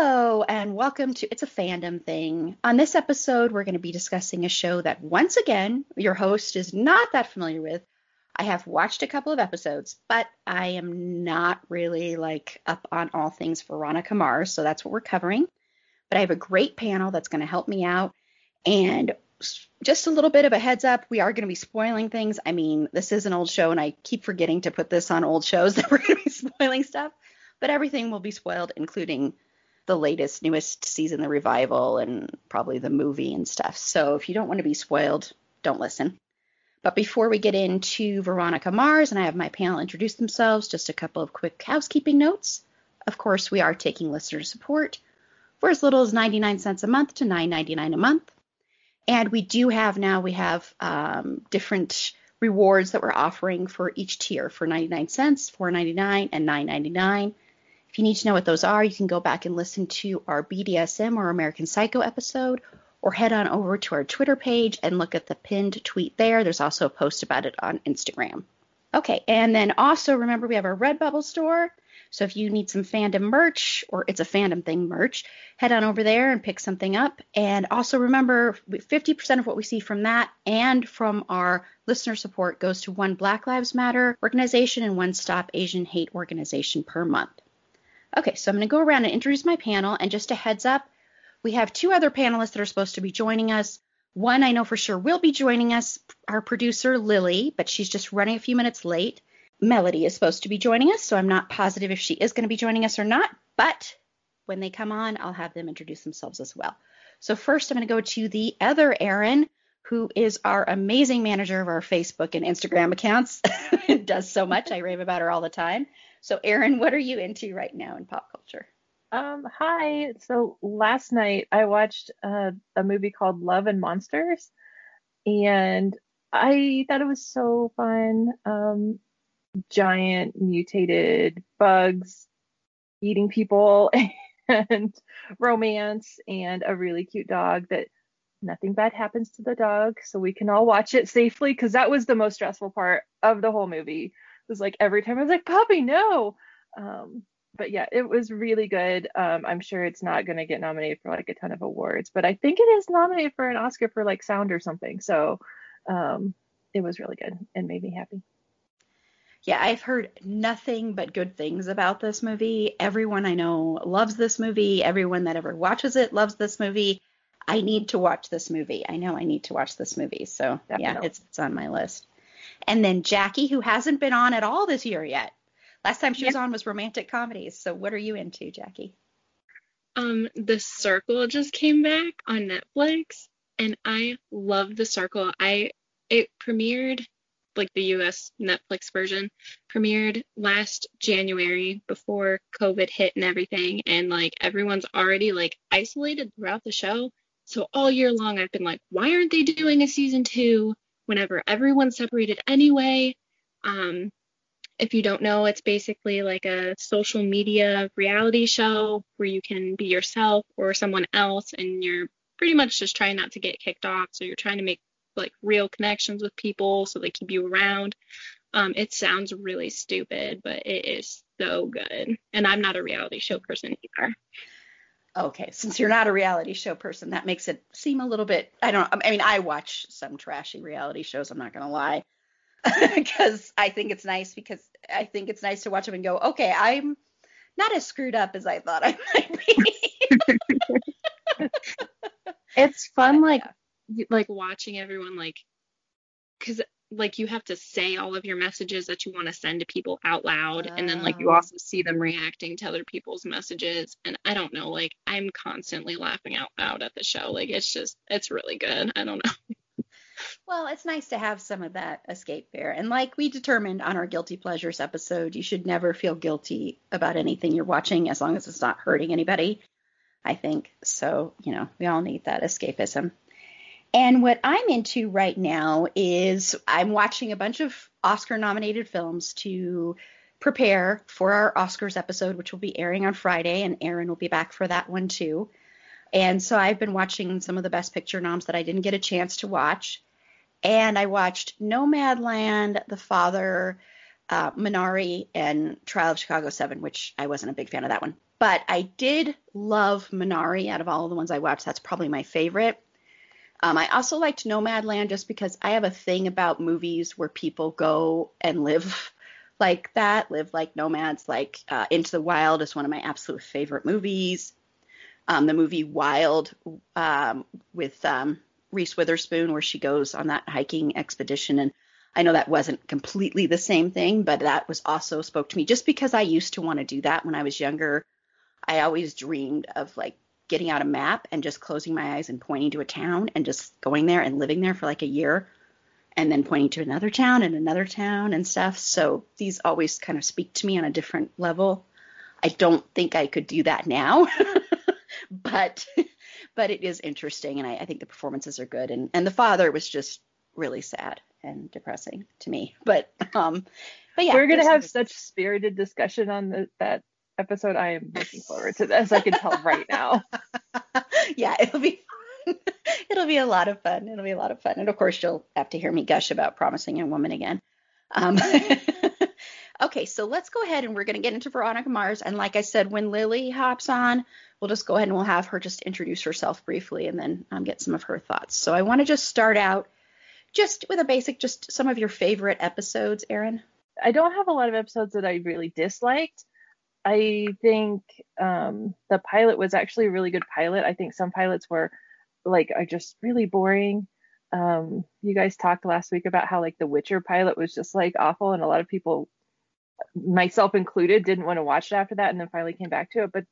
Hello, and welcome to It's a Fandom Thing. On this episode, we're going to be discussing a show that, once again, your host is not that familiar with. I have watched a couple of episodes, but I am not really like up on all things Veronica Mars, so that's what we're covering. But I have a great panel that's going to help me out. And just a little bit of a heads up, we are going to be spoiling things. I mean, this is an old show, and I keep forgetting to put this on old shows that we're going to be spoiling stuff, but everything will be spoiled, including the latest, newest season, the revival, and probably the movie and stuff. So if you don't want to be spoiled, don't listen. But before we get into Veronica Mars and I have my panel introduce themselves, just a couple of quick housekeeping notes. Of course, we are taking listener support for as little as 99 cents a month to 9.99 a month. And we do have now, we have um, different rewards that we're offering for each tier for 99 cents, 4.99, and 9.99. If you need to know what those are, you can go back and listen to our BDSM or American Psycho episode, or head on over to our Twitter page and look at the pinned tweet there. There's also a post about it on Instagram. Okay, and then also remember we have our Redbubble store. So if you need some fandom merch or it's a fandom thing merch, head on over there and pick something up. And also remember 50% of what we see from that and from our listener support goes to one Black Lives Matter organization and one Stop Asian Hate organization per month. Okay, so I'm going to go around and introduce my panel. And just a heads up, we have two other panelists that are supposed to be joining us. One I know for sure will be joining us, our producer Lily, but she's just running a few minutes late. Melody is supposed to be joining us, so I'm not positive if she is going to be joining us or not, but when they come on, I'll have them introduce themselves as well. So first, I'm going to go to the other Erin, who is our amazing manager of our Facebook and Instagram accounts. Does so much. I rave about her all the time. So, Erin, what are you into right now in pop culture? Um, hi. So last night I watched uh, a movie called Love and Monsters, and I thought it was so fun. Um, giant mutated bugs eating people and romance and a really cute dog that nothing bad happens to the dog so we can all watch it safely because that was the most stressful part of the whole movie was like every time i was like puppy no um, but yeah it was really good um, i'm sure it's not going to get nominated for like a ton of awards but i think it is nominated for an oscar for like sound or something so um, it was really good and made me happy yeah, I've heard nothing but good things about this movie. Everyone I know loves this movie. Everyone that ever watches it loves this movie. I need to watch this movie. I know I need to watch this movie. So Definitely. yeah, it's it's on my list. And then Jackie, who hasn't been on at all this year yet. Last time she was on was romantic comedies. So what are you into, Jackie? Um, The Circle just came back on Netflix, and I love The Circle. I it premiered like the US Netflix version, premiered last January before COVID hit and everything. And like everyone's already like isolated throughout the show. So all year long, I've been like, why aren't they doing a season two whenever everyone's separated anyway? Um, if you don't know, it's basically like a social media reality show where you can be yourself or someone else and you're pretty much just trying not to get kicked off. So you're trying to make like real connections with people so they keep you around. Um, it sounds really stupid, but it is so good. And I'm not a reality show person either. Okay, since you're not a reality show person, that makes it seem a little bit. I don't. Know. I mean, I watch some trashy reality shows. I'm not gonna lie, because I think it's nice. Because I think it's nice to watch them and go, okay, I'm not as screwed up as I thought I might be. it's fun, like like watching everyone like because like you have to say all of your messages that you want to send to people out loud and then like you oh. also see them reacting to other people's messages and i don't know like i'm constantly laughing out loud at the show like it's just it's really good i don't know Well, it's nice to have some of that escape there. And like we determined on our guilty pleasures episode, you should never feel guilty about anything you're watching as long as it's not hurting anybody. I think so. You know, we all need that escapism. And what I'm into right now is I'm watching a bunch of Oscar nominated films to prepare for our Oscars episode, which will be airing on Friday, and Erin will be back for that one too. And so I've been watching some of the Best Picture noms that I didn't get a chance to watch. And I watched Nomadland, The Father, uh, Minari, and Trial of Chicago 7, which I wasn't a big fan of that one. But I did love Minari out of all the ones I watched. That's probably my favorite. Um, I also liked Nomadland just because I have a thing about movies where people go and live like that, live like nomads. Like uh, Into the Wild is one of my absolute favorite movies. Um, the movie Wild um, with um, Reese Witherspoon, where she goes on that hiking expedition. And I know that wasn't completely the same thing, but that was also spoke to me just because I used to want to do that when I was younger. I always dreamed of like getting out a map and just closing my eyes and pointing to a town and just going there and living there for like a year and then pointing to another town and another town and stuff. So these always kind of speak to me on a different level. I don't think I could do that now, but but it is interesting and I, I think the performances are good and and the father was just really sad and depressing to me. But um but yeah, we're gonna have such spirited discussion on the, that episode. I am looking forward to this. I can tell right now. yeah, it'll be fun. it'll be a lot of fun. It'll be a lot of fun. And of course, you'll have to hear me gush about promising young woman again. Um, okay, so let's go ahead and we're going to get into Veronica Mars. And like I said, when Lily hops on, we'll just go ahead and we'll have her just introduce herself briefly and then um, get some of her thoughts. So I want to just start out just with a basic, just some of your favorite episodes, Erin. I don't have a lot of episodes that I really disliked. I think um, the pilot was actually a really good pilot. I think some pilots were like are just really boring. Um, you guys talked last week about how like the Witcher pilot was just like awful, and a lot of people, myself included, didn't want to watch it after that, and then finally came back to it. But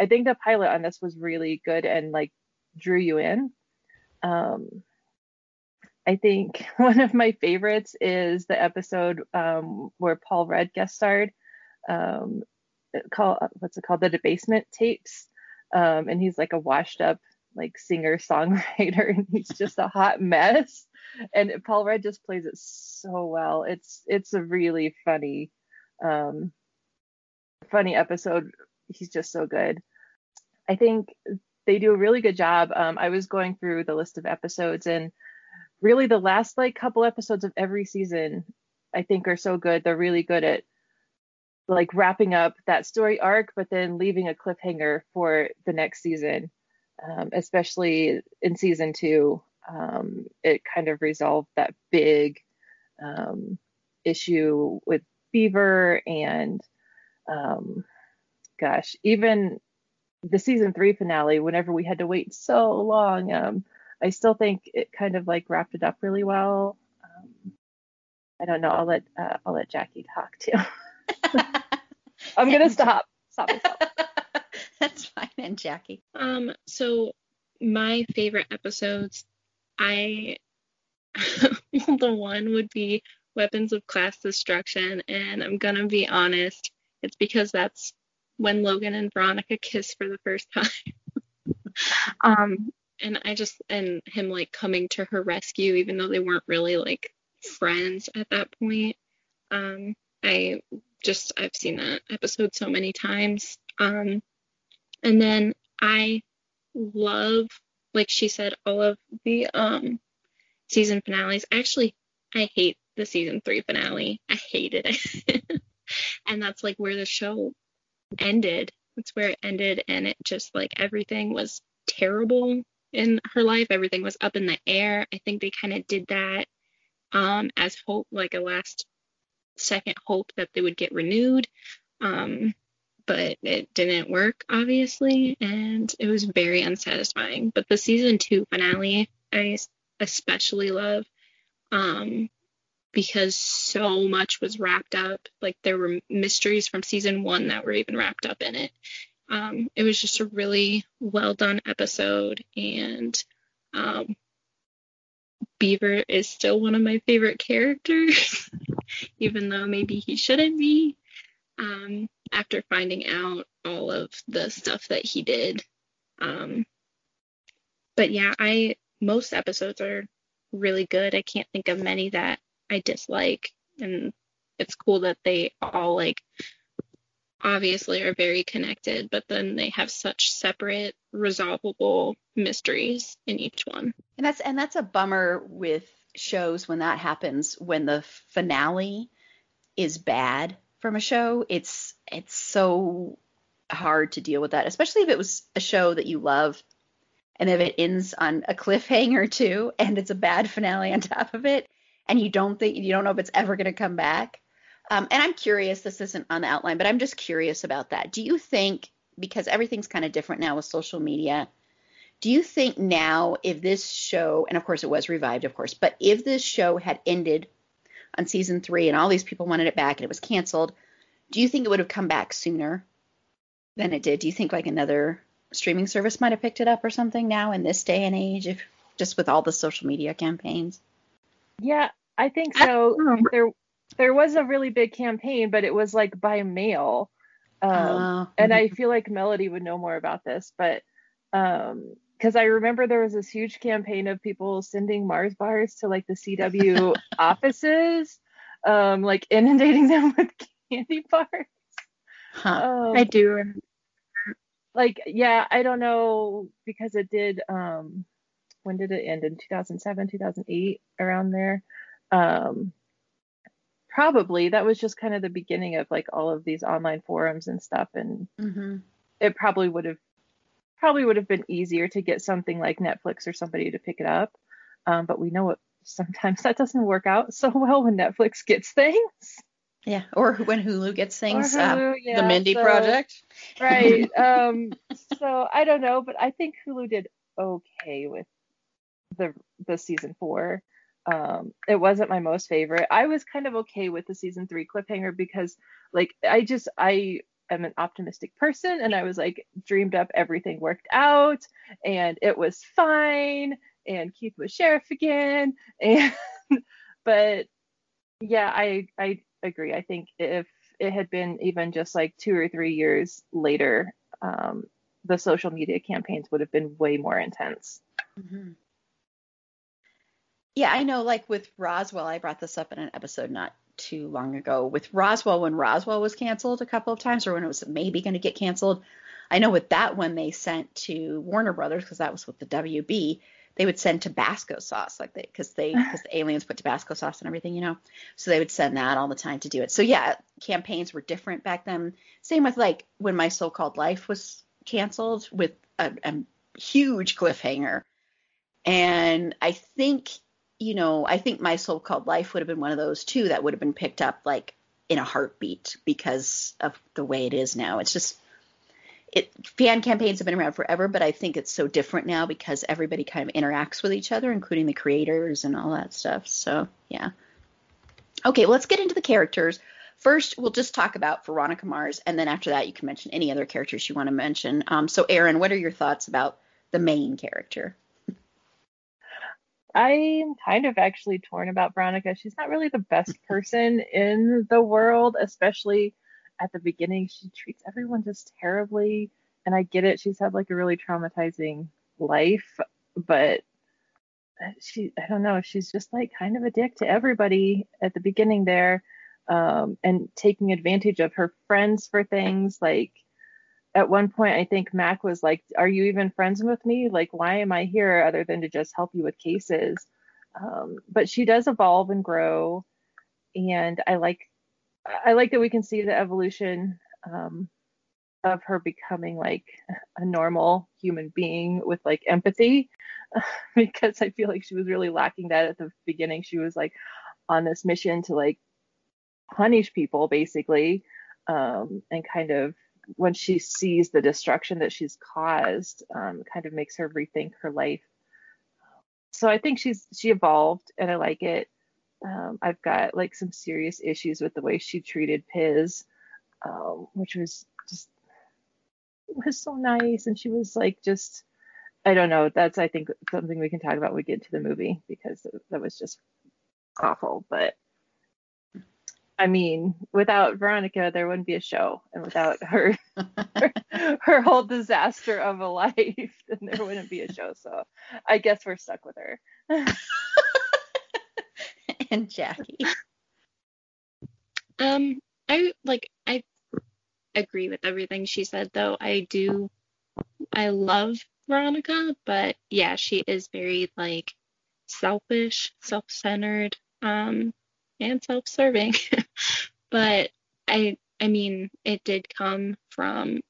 I think the pilot on this was really good and like drew you in. Um, I think one of my favorites is the episode um, where Paul Rudd guest starred. Um, call what's it called? The debasement tapes. Um, and he's like a washed up like singer songwriter and he's just a hot mess. And paul rudd just plays it so well. It's it's a really funny um funny episode. He's just so good. I think they do a really good job. Um, i was going through the list of episodes and really the last like couple episodes of every season i think are so good. They're really good at like wrapping up that story arc, but then leaving a cliffhanger for the next season. Um, especially in season two, um, it kind of resolved that big um, issue with Beaver and, um, gosh, even the season three finale. Whenever we had to wait so long, um, I still think it kind of like wrapped it up really well. Um, I don't know. I'll let uh, I'll let Jackie talk too. I'm gonna stop. Stop. stop. That's fine. And Jackie. Um. So my favorite episodes, I the one would be Weapons of Class Destruction, and I'm gonna be honest, it's because that's when Logan and Veronica kiss for the first time. um. And I just and him like coming to her rescue, even though they weren't really like friends at that point. Um, I just I've seen that episode so many times. Um, and then I love, like she said, all of the um season finales. Actually, I hate the season three finale. I hated it, and that's like where the show ended. That's where it ended, and it just like everything was terrible in her life. Everything was up in the air. I think they kind of did that um as hope, like a last second hope that they would get renewed. Um, but it didn't work, obviously, and it was very unsatisfying. But the season two finale, I especially love um, because so much was wrapped up. Like there were mysteries from season one that were even wrapped up in it. Um, it was just a really well done episode, and um, Beaver is still one of my favorite characters, even though maybe he shouldn't be. Um, after finding out all of the stuff that he did. Um, but yeah, I most episodes are really good. I can't think of many that I dislike, and it's cool that they all like obviously are very connected, but then they have such separate resolvable mysteries in each one. And that's and that's a bummer with shows when that happens when the finale is bad from a show. It's it's so hard to deal with that, especially if it was a show that you love and if it ends on a cliffhanger too and it's a bad finale on top of it and you don't think you don't know if it's ever going to come back um, and i'm curious this isn't on the outline but i'm just curious about that do you think because everything's kind of different now with social media do you think now if this show and of course it was revived of course but if this show had ended on season three and all these people wanted it back and it was canceled do you think it would have come back sooner than it did do you think like another streaming service might have picked it up or something now in this day and age, if just with all the social media campaigns. Yeah, I think so. there there was a really big campaign, but it was like by mail. Um, uh, and I feel like Melody would know more about this, but um, because I remember there was this huge campaign of people sending Mars bars to like the CW offices, um, like inundating them with candy bars. Huh. Um, I do like yeah i don't know because it did um when did it end in 2007 2008 around there um probably that was just kind of the beginning of like all of these online forums and stuff and mm-hmm. it probably would have probably would have been easier to get something like netflix or somebody to pick it up um, but we know it sometimes that doesn't work out so well when netflix gets things yeah, or when Hulu gets things, uh, Hulu, uh, yeah, the Mindy so, Project. right. Um, so I don't know, but I think Hulu did okay with the the season four. Um, it wasn't my most favorite. I was kind of okay with the season three cliffhanger because, like, I just I am an optimistic person, and I was like dreamed up everything worked out, and it was fine, and Keith was sheriff again, and but yeah, I I agree. I think if it had been even just like two or three years later, um, the social media campaigns would have been way more intense. Mm-hmm. Yeah, I know. Like with Roswell, I brought this up in an episode not too long ago. With Roswell, when Roswell was canceled a couple of times, or when it was maybe going to get canceled, I know with that one they sent to Warner Brothers because that was with the WB they would send Tabasco sauce, like they, because they, because the aliens put Tabasco sauce and everything, you know. So they would send that all the time to do it. So yeah, campaigns were different back then. Same with like when my so-called life was canceled with a, a huge cliffhanger, and I think, you know, I think my so-called life would have been one of those too that would have been picked up like in a heartbeat because of the way it is now. It's just it fan campaigns have been around forever, but I think it's so different now because everybody kind of interacts with each other, including the creators and all that stuff. So yeah. Okay, well, let's get into the characters. First, we'll just talk about Veronica Mars, and then after that, you can mention any other characters you want to mention. Um, so, Erin, what are your thoughts about the main character? I'm kind of actually torn about Veronica. She's not really the best person in the world, especially at the beginning she treats everyone just terribly and i get it she's had like a really traumatizing life but she i don't know she's just like kind of a dick to everybody at the beginning there um, and taking advantage of her friends for things like at one point i think mac was like are you even friends with me like why am i here other than to just help you with cases um, but she does evolve and grow and i like I like that we can see the evolution um, of her becoming like a normal human being with like empathy because I feel like she was really lacking that at the beginning. She was like on this mission to like punish people basically um, and kind of when she sees the destruction that she's caused um, kind of makes her rethink her life so i think she's she evolved and i like it um, I've got like some serious issues with the way she treated Piz, um, which was just was so nice, and she was like just I don't know. That's I think something we can talk about when we get to the movie because that was just awful. But I mean, without Veronica, there wouldn't be a show, and without her, her, her whole disaster of a life, then there wouldn't be a show. So I guess we're stuck with her. and Jackie. Um, I like I agree with everything she said though. I do I love Veronica, but yeah, she is very like selfish, self-centered, um, and self-serving. but I I mean, it did come from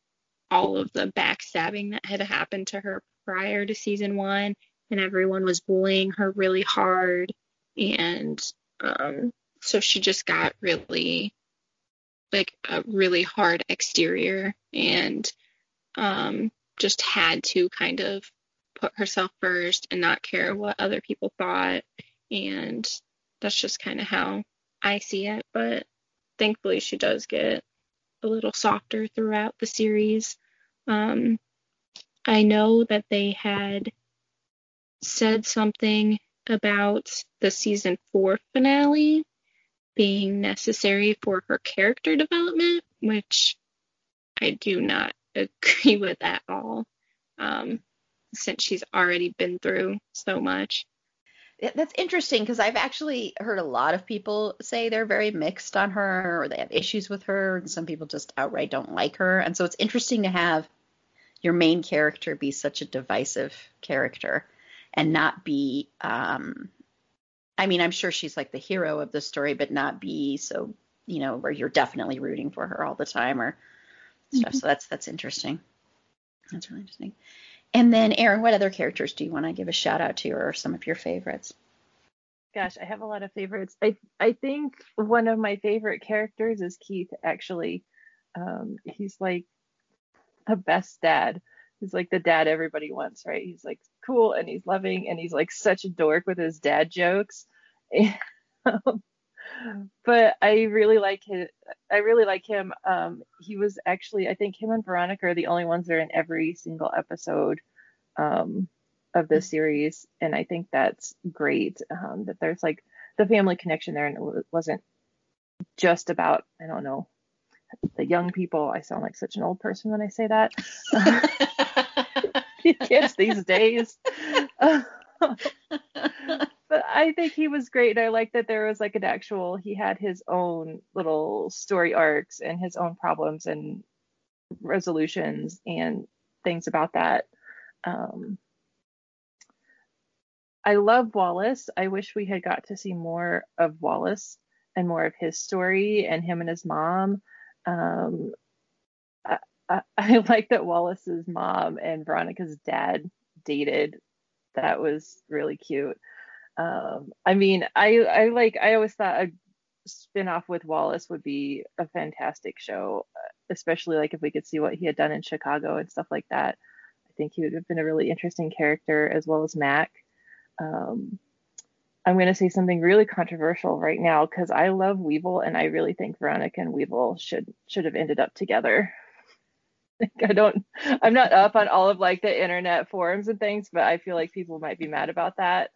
all of the backstabbing that had happened to her prior to season one, and everyone was bullying her really hard, and um, so she just got really like a really hard exterior and um, just had to kind of put herself first and not care what other people thought. And that's just kind of how I see it. But thankfully, she does get a little softer throughout the series. Um, I know that they had said something about the season four finale being necessary for her character development, which I do not agree with at all, um, since she's already been through so much. That's interesting because I've actually heard a lot of people say they're very mixed on her or they have issues with her, and some people just outright don't like her. And so it's interesting to have your main character be such a divisive character and not be um, I mean, I'm sure she's like the hero of the story, but not be so, you know, where you're definitely rooting for her all the time or stuff. Mm-hmm. So that's that's interesting. That's really interesting. And then, Erin, what other characters do you want to give a shout out to, or some of your favorites? Gosh, I have a lot of favorites. I I think one of my favorite characters is Keith. Actually, um, he's like the best dad. He's like the dad everybody wants, right? He's like cool and he's loving and he's like such a dork with his dad jokes. but I really like him. I really like him. Um, he was actually, I think him and Veronica are the only ones that are in every single episode um, of this series, and I think that's great. Um, that there's like the family connection there, and it wasn't just about I don't know the young people. I sound like such an old person when I say that. kids these days. but I think he was great. I like that there was like an actual, he had his own little story arcs and his own problems and resolutions and things about that. Um, I love Wallace. I wish we had got to see more of Wallace and more of his story and him and his mom. Um, I, like that Wallace's mom and Veronica's dad dated. That was really cute. Um, I mean, I I like I always thought a spin-off with Wallace would be a fantastic show, especially like if we could see what he had done in Chicago and stuff like that. I think he would have been a really interesting character as well as Mac. Um, I'm going to say something really controversial right now because I love Weevil and I really think Veronica and Weevil should should have ended up together. I don't I'm not up on all of like the internet forums and things, but I feel like people might be mad about that.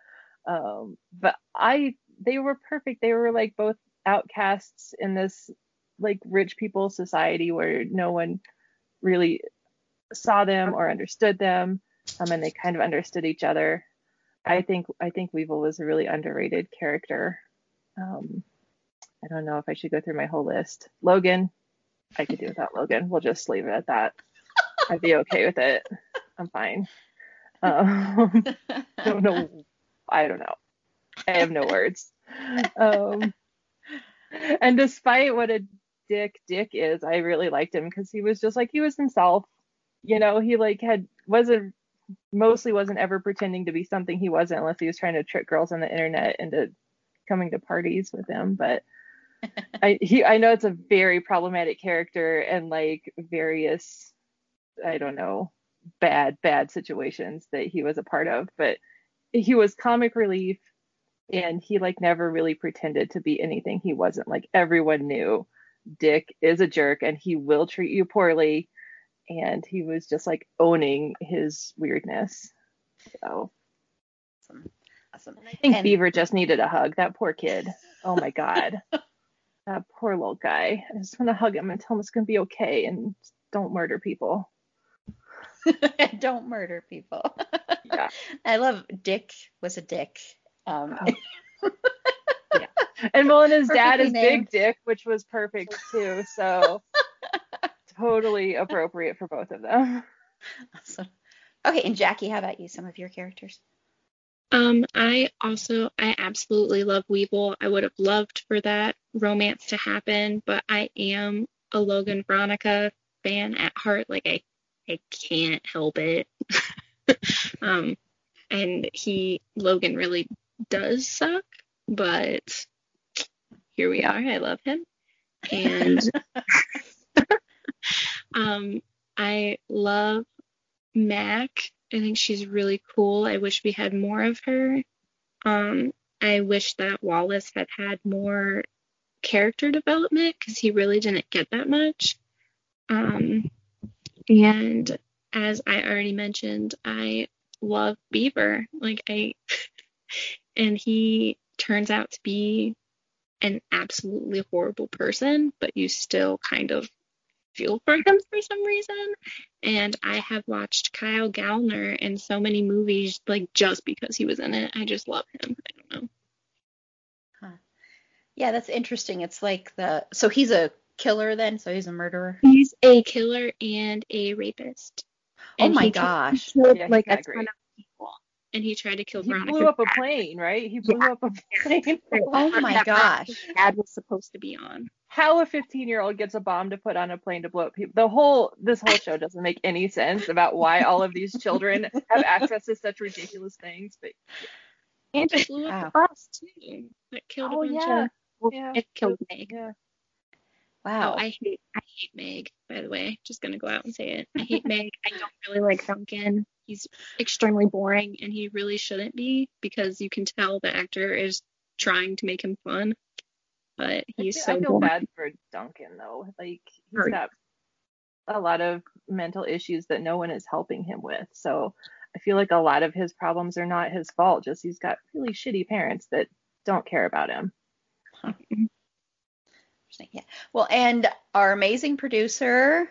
Um, but I they were perfect. They were like both outcasts in this like rich people society where no one really saw them or understood them. Um, and they kind of understood each other. I think I think Weevil was a really underrated character. Um, I don't know if I should go through my whole list. Logan, I could do without Logan. We'll just leave it at that. I'd be okay with it. I'm fine. Um, don't know. I don't know. I have no words. Um, and despite what a dick Dick is, I really liked him because he was just like he was himself. You know, he like had wasn't mostly wasn't ever pretending to be something he wasn't unless he was trying to trick girls on the internet into coming to parties with him. But I he I know it's a very problematic character and like various I don't know bad bad situations that he was a part of, but he was comic relief and he like never really pretended to be anything he wasn't. Like everyone knew Dick is a jerk and he will treat you poorly and he was just like owning his weirdness. So Awesome. Awesome. I think And- Beaver just needed a hug. That poor kid. Oh my god. that poor little guy. I just want to hug him and tell him it's gonna be okay and don't murder people. Don't murder people. Yeah. I love Dick was a dick. Um, And Melinda's dad is named. Big Dick, which was perfect too. So totally appropriate for both of them. awesome. Okay, and Jackie, how about you? Some of your characters? Um, I also I absolutely love Weevil. I would have loved for that romance to happen, but I am a Logan Veronica fan at heart. Like I I can't help it. um, and he Logan really does suck, but here we are. I love him. And um I love Mac. I think she's really cool. I wish we had more of her. Um, I wish that Wallace had had more character development because he really didn't get that much. Um, and as I already mentioned, I love Beaver. Like I, and he turns out to be an absolutely horrible person, but you still kind of feel for him for some reason. And I have watched Kyle Gallner in so many movies, like just because he was in it. I just love him. I don't know. Yeah, that's interesting. It's like the so he's a killer then, so he's a murderer. He's a killer and a rapist. Oh my gosh. killed, Yeah, like not a ton of people. And he tried to kill He Veronica. blew up a plane, right? He blew up a plane. Oh my gosh. Veronica's Dad was supposed to be on. How a 15 year old gets a bomb to put on a plane to blow up people. The whole this whole show doesn't make any sense about why all of these children have access to such ridiculous things. But And he blew up Wow. the bus too. That killed Oh, a bunch yeah. of well, Yeah. it killed Meg. yeah, Oh, wow. Oh, I hate I hate Meg, by the way. Just gonna go out and say it. I hate Meg. I don't really like Duncan. He's extremely boring and he really shouldn't be because you can tell the actor is trying to make him fun. But I he's feel, so I feel boring. bad for Duncan though. Like he's got a lot of mental issues that no one is helping him with. So I feel like a lot of his problems are not his fault. Just he's got really shitty parents that don't care about him. Interesting. Yeah. Well, and our amazing producer,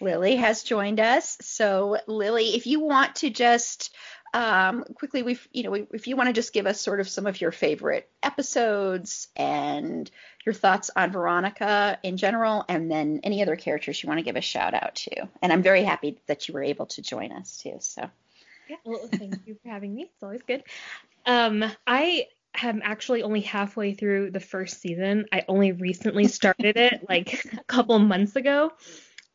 Lily, has joined us. So, Lily, if you want to just um, quickly, we've, you know, we- if you want to just give us sort of some of your favorite episodes and your thoughts on Veronica in general, and then any other characters you want to give a shout out to. And I'm very happy that you were able to join us too. So, Yeah, well, thank you for having me. It's always good. Um, I am actually only halfway through the first season. I only recently started it like a couple months ago.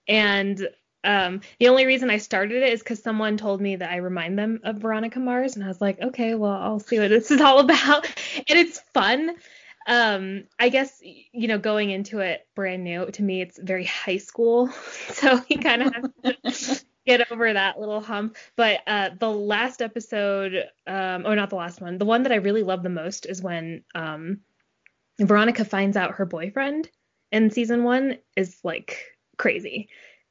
And um, the only reason I started it is because someone told me that I remind them of Veronica Mars. And I was like, okay, well, I'll see what this is all about. And it's fun. Um, I guess, you know, going into it brand new, to me, it's very high school. So you kind of have to get over that little hump. But uh, the last episode, um, or not the last one, the one that I really love the most is when um, Veronica finds out her boyfriend in season one is like crazy.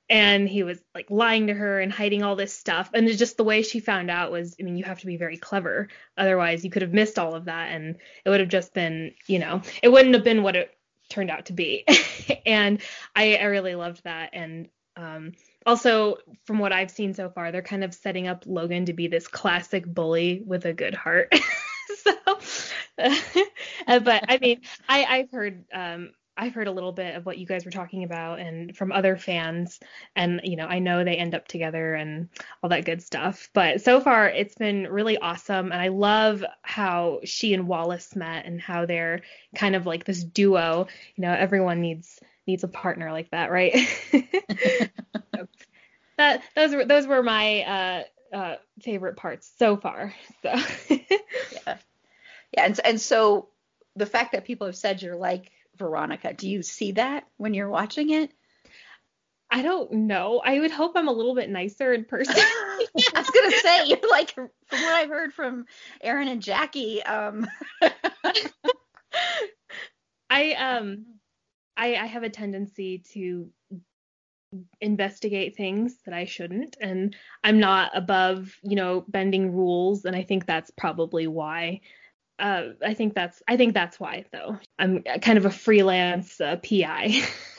And he was like lying to her and hiding all this stuff. And just the way she found out was, I mean, you have to be very clever. Otherwise, you could have missed all of that. And it would have just been, you know, it wouldn't have been what it turned out to be. and I, I really loved that. And um, also, from what I've seen so far, they're kind of setting up Logan to be this classic bully with a good heart. so, uh, but I mean, I, I've heard um, I've heard a little bit of what you guys were talking about, and from other fans, and you know, I know they end up together and all that good stuff. But so far, it's been really awesome, and I love how she and Wallace met, and how they're kind of like this duo. You know, everyone needs needs a partner like that, right? That those were those were my uh, uh, favorite parts so far. So yeah. Yeah. And, and so the fact that people have said you're like Veronica, do you see that when you're watching it? I don't know. I would hope I'm a little bit nicer in person. I was gonna say you're like from what I've heard from Erin and Jackie. Um, I um I I have a tendency to investigate things that I shouldn't and I'm not above, you know, bending rules and I think that's probably why uh, I think that's I think that's why though. I'm kind of a freelance uh, PI.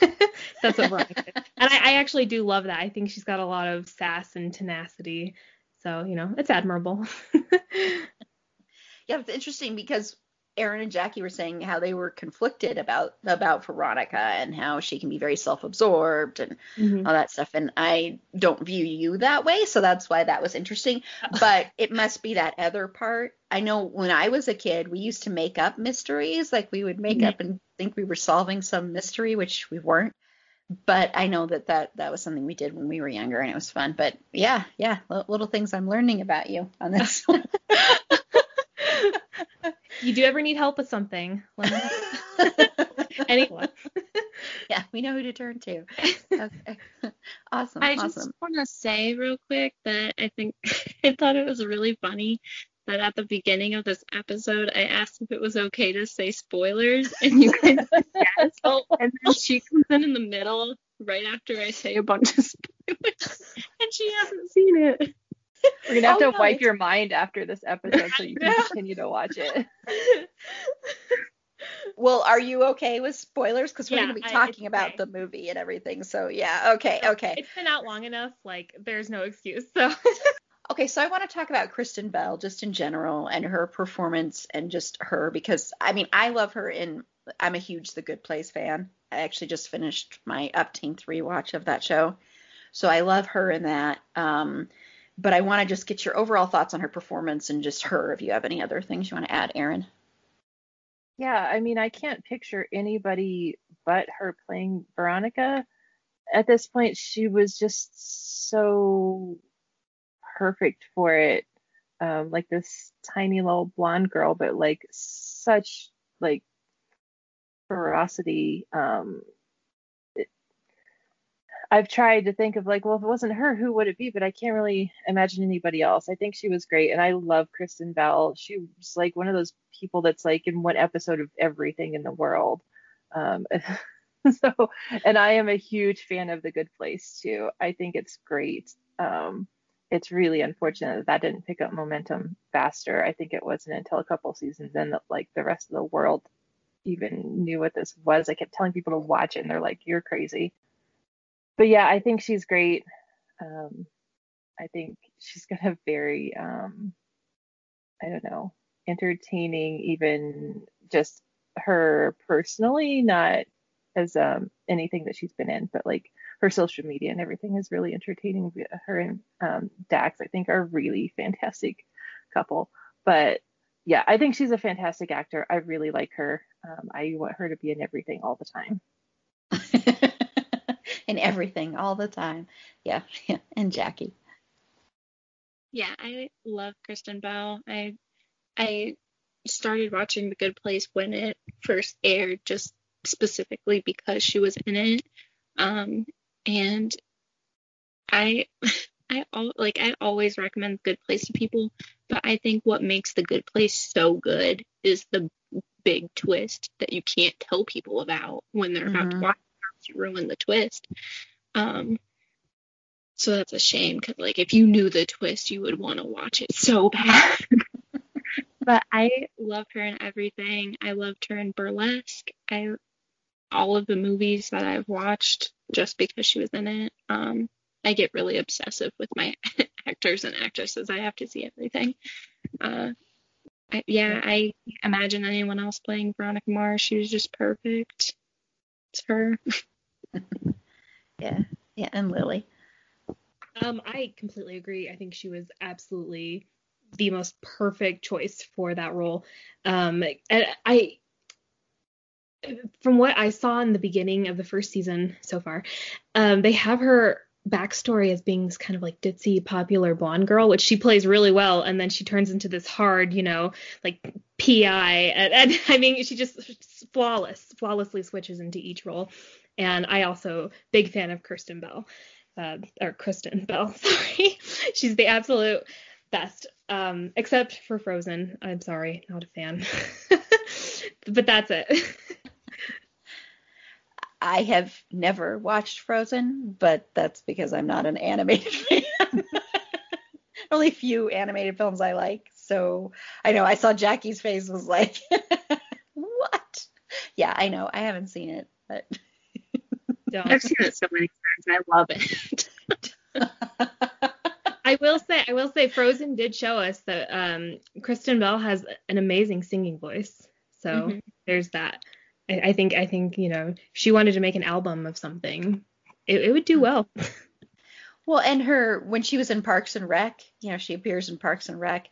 that's what Veronica. And I, I actually do love that. I think she's got a lot of sass and tenacity. So, you know, it's admirable. yeah, it's interesting because Erin and Jackie were saying how they were conflicted about about Veronica and how she can be very self-absorbed and mm-hmm. all that stuff. And I don't view you that way, so that's why that was interesting. But it must be that other part. I know when I was a kid, we used to make up mysteries, like we would make mm-hmm. up and think we were solving some mystery, which we weren't. But I know that, that that was something we did when we were younger, and it was fun. But yeah, yeah, little things I'm learning about you on this. you do ever need help with something, anyone. yeah, we know who to turn to. Okay. awesome. I awesome. just want to say real quick that I think I thought it was really funny that at the beginning of this episode I asked if it was okay to say spoilers and you guys said yes. Oh. And then she comes in in the middle right after I say a bunch of spoilers and she hasn't seen it. We're gonna have oh, to no, wipe it's... your mind after this episode so you can continue to watch it. well, are you okay with spoilers? Because we're yeah, gonna be talking I, about okay. the movie and everything. So yeah, okay, okay. It's been out long enough. Like there's no excuse. So. okay, so I want to talk about Kristen Bell just in general and her performance and just her because I mean I love her in. I'm a huge The Good Place fan. I actually just finished my Upteenth rewatch of that show, so I love her in that. Um, but I want to just get your overall thoughts on her performance and just her. If you have any other things you want to add, Aaron. Yeah, I mean, I can't picture anybody but her playing Veronica. At this point, she was just so perfect for it. Um, like this tiny little blonde girl, but like such like ferocity. Um, I've tried to think of like, well, if it wasn't her, who would it be? But I can't really imagine anybody else. I think she was great, and I love Kristen Bell. She was like one of those people that's like in one episode of everything in the world. Um, so, and I am a huge fan of The Good Place too. I think it's great. Um, it's really unfortunate that that didn't pick up momentum faster. I think it wasn't until a couple seasons in that like the rest of the world even knew what this was. I kept telling people to watch it, and they're like, "You're crazy." But yeah, I think she's great. Um, I think she's got a very, um, I don't know, entertaining, even just her personally, not as um, anything that she's been in, but like her social media and everything is really entertaining. Her and um, Dax, I think, are really fantastic couple. But yeah, I think she's a fantastic actor. I really like her. Um, I want her to be in everything all the time. in everything all the time. Yeah, yeah. And Jackie. Yeah, I love Kristen Bell. I I started watching The Good Place when it first aired, just specifically because she was in it. Um, and I I like I always recommend Good Place to people, but I think what makes The Good Place so good is the big twist that you can't tell people about when they're mm-hmm. about to mm-hmm. Watch ruin the twist. Um, so that's a shame because like if you knew the twist, you would want to watch it so bad. but I love her in everything. I loved her in Burlesque. I all of the movies that I've watched just because she was in it. Um, I get really obsessive with my actors and actresses. I have to see everything. Uh, I, yeah, I imagine anyone else playing Veronica Mars. She was just perfect. It's her. yeah, yeah, and Lily. Um, I completely agree. I think she was absolutely the most perfect choice for that role. Um, and I, from what I saw in the beginning of the first season so far, um, they have her backstory as being this kind of like ditzy popular blonde girl which she plays really well and then she turns into this hard you know like pi and, and i mean she just flawless flawlessly switches into each role and I also big fan of Kirsten Bell, uh, or Kristen Bell. Sorry, she's the absolute best. Um, except for Frozen, I'm sorry, not a fan. but that's it. I have never watched Frozen, but that's because I'm not an animated fan. Only a few animated films I like. So I know I saw Jackie's face was like, what? Yeah, I know. I haven't seen it, but I've seen it so many times. I love it. I will say, I will say, Frozen did show us that um, Kristen Bell has an amazing singing voice. So mm-hmm. there's that. I, I, think, I think, you know, if she wanted to make an album of something, it, it would do well. well, and her when she was in Parks and Rec, you know, she appears in Parks and Rec,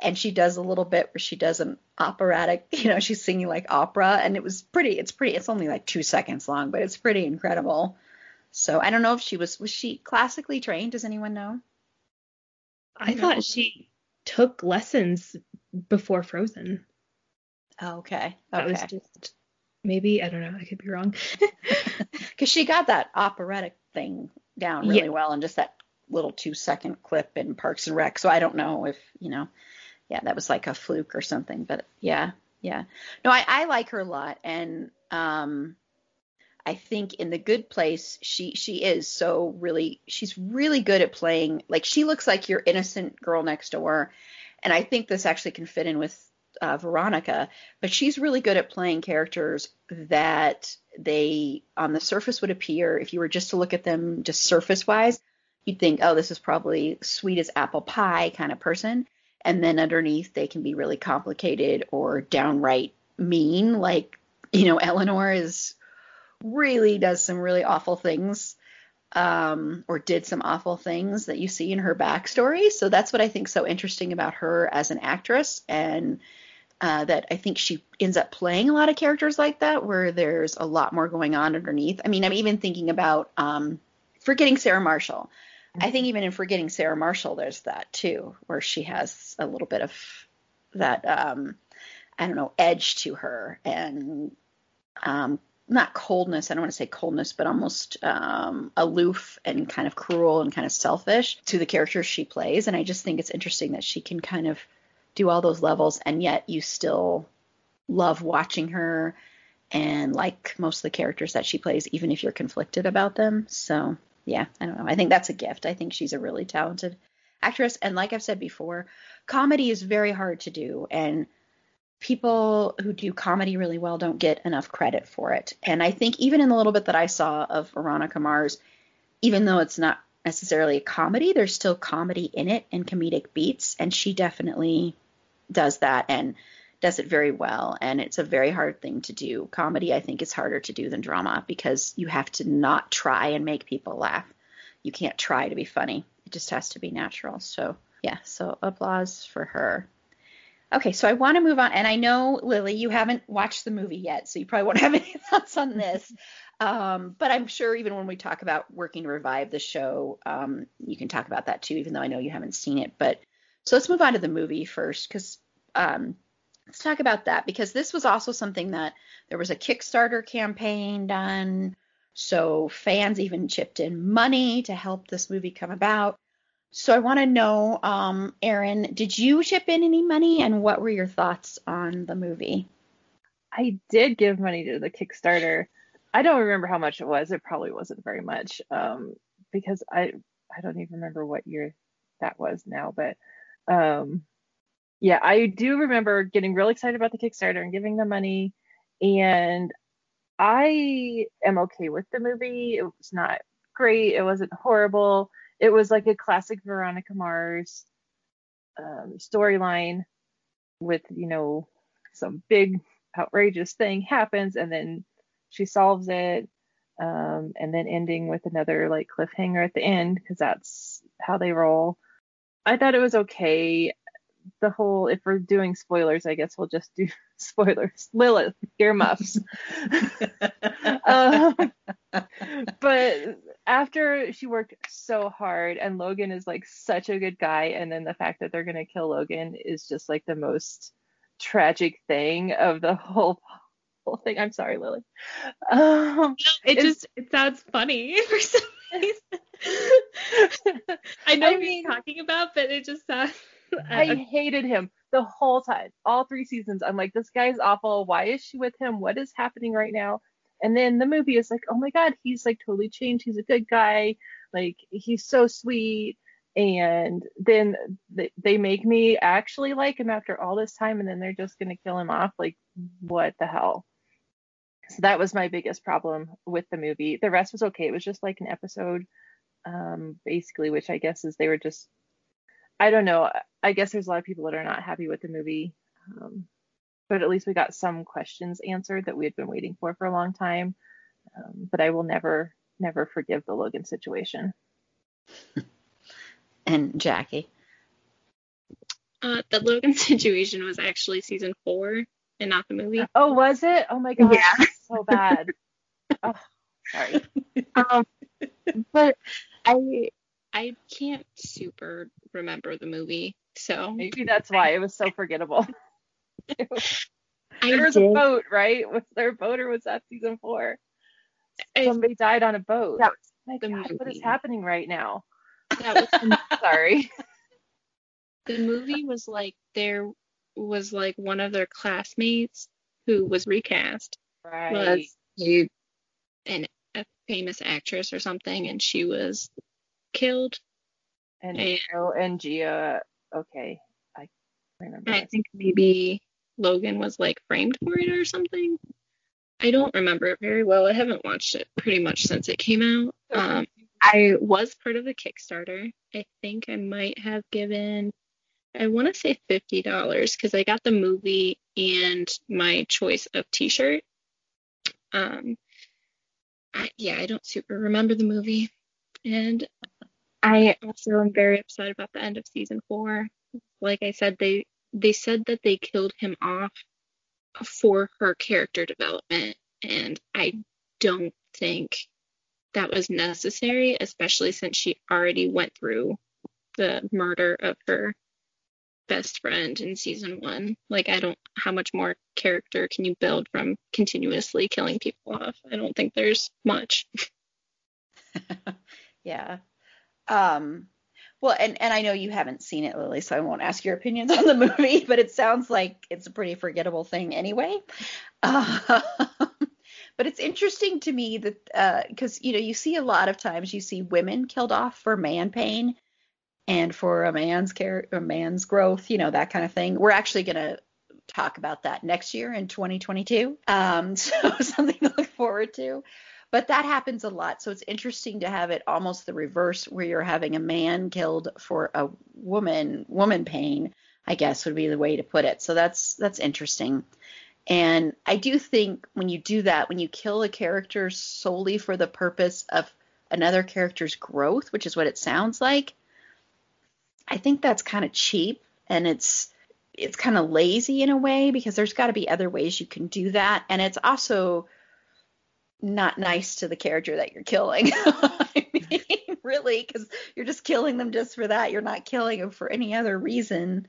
and she does a little bit where she does an operatic, you know, she's singing like opera, and it was pretty. It's pretty. It's only like two seconds long, but it's pretty incredible. So I don't know if she was was she classically trained. Does anyone know? I thought she took lessons before Frozen. Oh, okay. That okay. was just maybe I don't know. I could be wrong. Because she got that operatic thing down really yeah. well in just that little two second clip in Parks and Rec. So I don't know if you know, yeah, that was like a fluke or something. But yeah, yeah. No, I, I like her a lot, and um, I think in the good place she she is so really she's really good at playing like she looks like your innocent girl next door and I think this actually can fit in with uh, Veronica but she's really good at playing characters that they on the surface would appear if you were just to look at them just surface wise you'd think oh this is probably sweet as apple pie kind of person and then underneath they can be really complicated or downright mean like you know Eleanor is really does some really awful things um, or did some awful things that you see in her backstory. So that's what I think so interesting about her as an actress, and uh, that I think she ends up playing a lot of characters like that, where there's a lot more going on underneath. I mean, I'm even thinking about um, Forgetting Sarah Marshall. I think even in Forgetting Sarah Marshall, there's that too, where she has a little bit of that, um, I don't know, edge to her and um, not coldness, I don't want to say coldness, but almost um, aloof and kind of cruel and kind of selfish to the characters she plays. And I just think it's interesting that she can kind of do all those levels and yet you still love watching her and like most of the characters that she plays, even if you're conflicted about them. So yeah, I don't know. I think that's a gift. I think she's a really talented actress. And like I've said before, comedy is very hard to do. And people who do comedy really well don't get enough credit for it. And I think even in the little bit that I saw of Veronica Mars, even though it's not necessarily a comedy, there's still comedy in it and comedic beats. And she definitely does that and does it very well. And it's a very hard thing to do. Comedy, I think, is harder to do than drama because you have to not try and make people laugh. You can't try to be funny, it just has to be natural. So, yeah, so applause for her. Okay, so I want to move on, and I know Lily, you haven't watched the movie yet, so you probably won't have any thoughts on this. Um, but I'm sure even when we talk about working to revive the show, um, you can talk about that too, even though I know you haven't seen it. But so let's move on to the movie first, because um, let's talk about that because this was also something that there was a Kickstarter campaign done, so fans even chipped in money to help this movie come about. So I want to know, um, Erin, did you chip in any money, and what were your thoughts on the movie? I did give money to the Kickstarter. I don't remember how much it was. It probably wasn't very much, um, because I I don't even remember what year that was now. But um, yeah, I do remember getting really excited about the Kickstarter and giving them money, and I am okay with the movie. It was not great. It wasn't horrible it was like a classic Veronica Mars um, storyline with you know some big outrageous thing happens and then she solves it um, and then ending with another like cliffhanger at the end because that's how they roll. I thought it was okay. The whole if we're doing spoilers, I guess we'll just do spoilers. Lillith, earmuffs. um, but after she worked so hard and Logan is like such a good guy and then the fact that they're going to kill Logan is just like the most tragic thing of the whole whole thing. I'm sorry, Lily. Um, it just it sounds funny for some reason. I know I what mean, you're talking about, but it just sounds. I hated him the whole time, all three seasons. I'm like, this guy's awful. Why is she with him? What is happening right now? And then the movie is like, oh my god, he's like totally changed. He's a good guy. Like he's so sweet. And then they make me actually like him after all this time, and then they're just gonna kill him off. Like what the hell? So that was my biggest problem with the movie. The rest was okay. It was just like an episode, um, basically, which I guess is they were just I don't know. I guess there's a lot of people that are not happy with the movie. Um, but at least we got some questions answered that we had been waiting for for a long time. Um, but I will never, never forgive the Logan situation. and Jacki. Uh, the Logan situation was actually season four and not the movie. Oh, was it? Oh my god, yeah. so bad. oh, sorry. Um, but I I can't super remember the movie, so maybe that's why it was so forgettable. there was did. a boat, right? Was there a boat or was that season four? Somebody died on a boat. That was my God, movie. what is happening right now? That was the, sorry. The movie was like there was like one of their classmates who was recast. Right. Was a, an, a famous actress or something, and she was killed. And, and oh, and Gia, okay, I remember. I think maybe Logan was like framed for it or something. I don't remember it very well. I haven't watched it pretty much since it came out. Um, I was part of the Kickstarter. I think I might have given, I want to say fifty dollars because I got the movie and my choice of T-shirt. Um, I, yeah, I don't super remember the movie, and I also am very upset about the end of season four. Like I said, they they said that they killed him off for her character development, and I don't think that was necessary, especially since she already went through the murder of her best friend in season one. Like, I don't, how much more character can you build from continuously killing people off? I don't think there's much. yeah. Um, well, and and I know you haven't seen it, Lily, so I won't ask your opinions on the movie, but it sounds like it's a pretty forgettable thing anyway. Uh, but it's interesting to me that because uh, you know you see a lot of times you see women killed off for man pain and for a man's care, a man's growth, you know that kind of thing. We're actually gonna talk about that next year in 2022. Um, so something to look forward to. But that happens a lot. So it's interesting to have it almost the reverse where you're having a man killed for a woman, woman pain, I guess would be the way to put it. So that's that's interesting. And I do think when you do that, when you kill a character solely for the purpose of another character's growth, which is what it sounds like, I think that's kind of cheap and it's it's kind of lazy in a way because there's got to be other ways you can do that and it's also not nice to the character that you're killing. I mean, really, because you're just killing them just for that. You're not killing them for any other reason.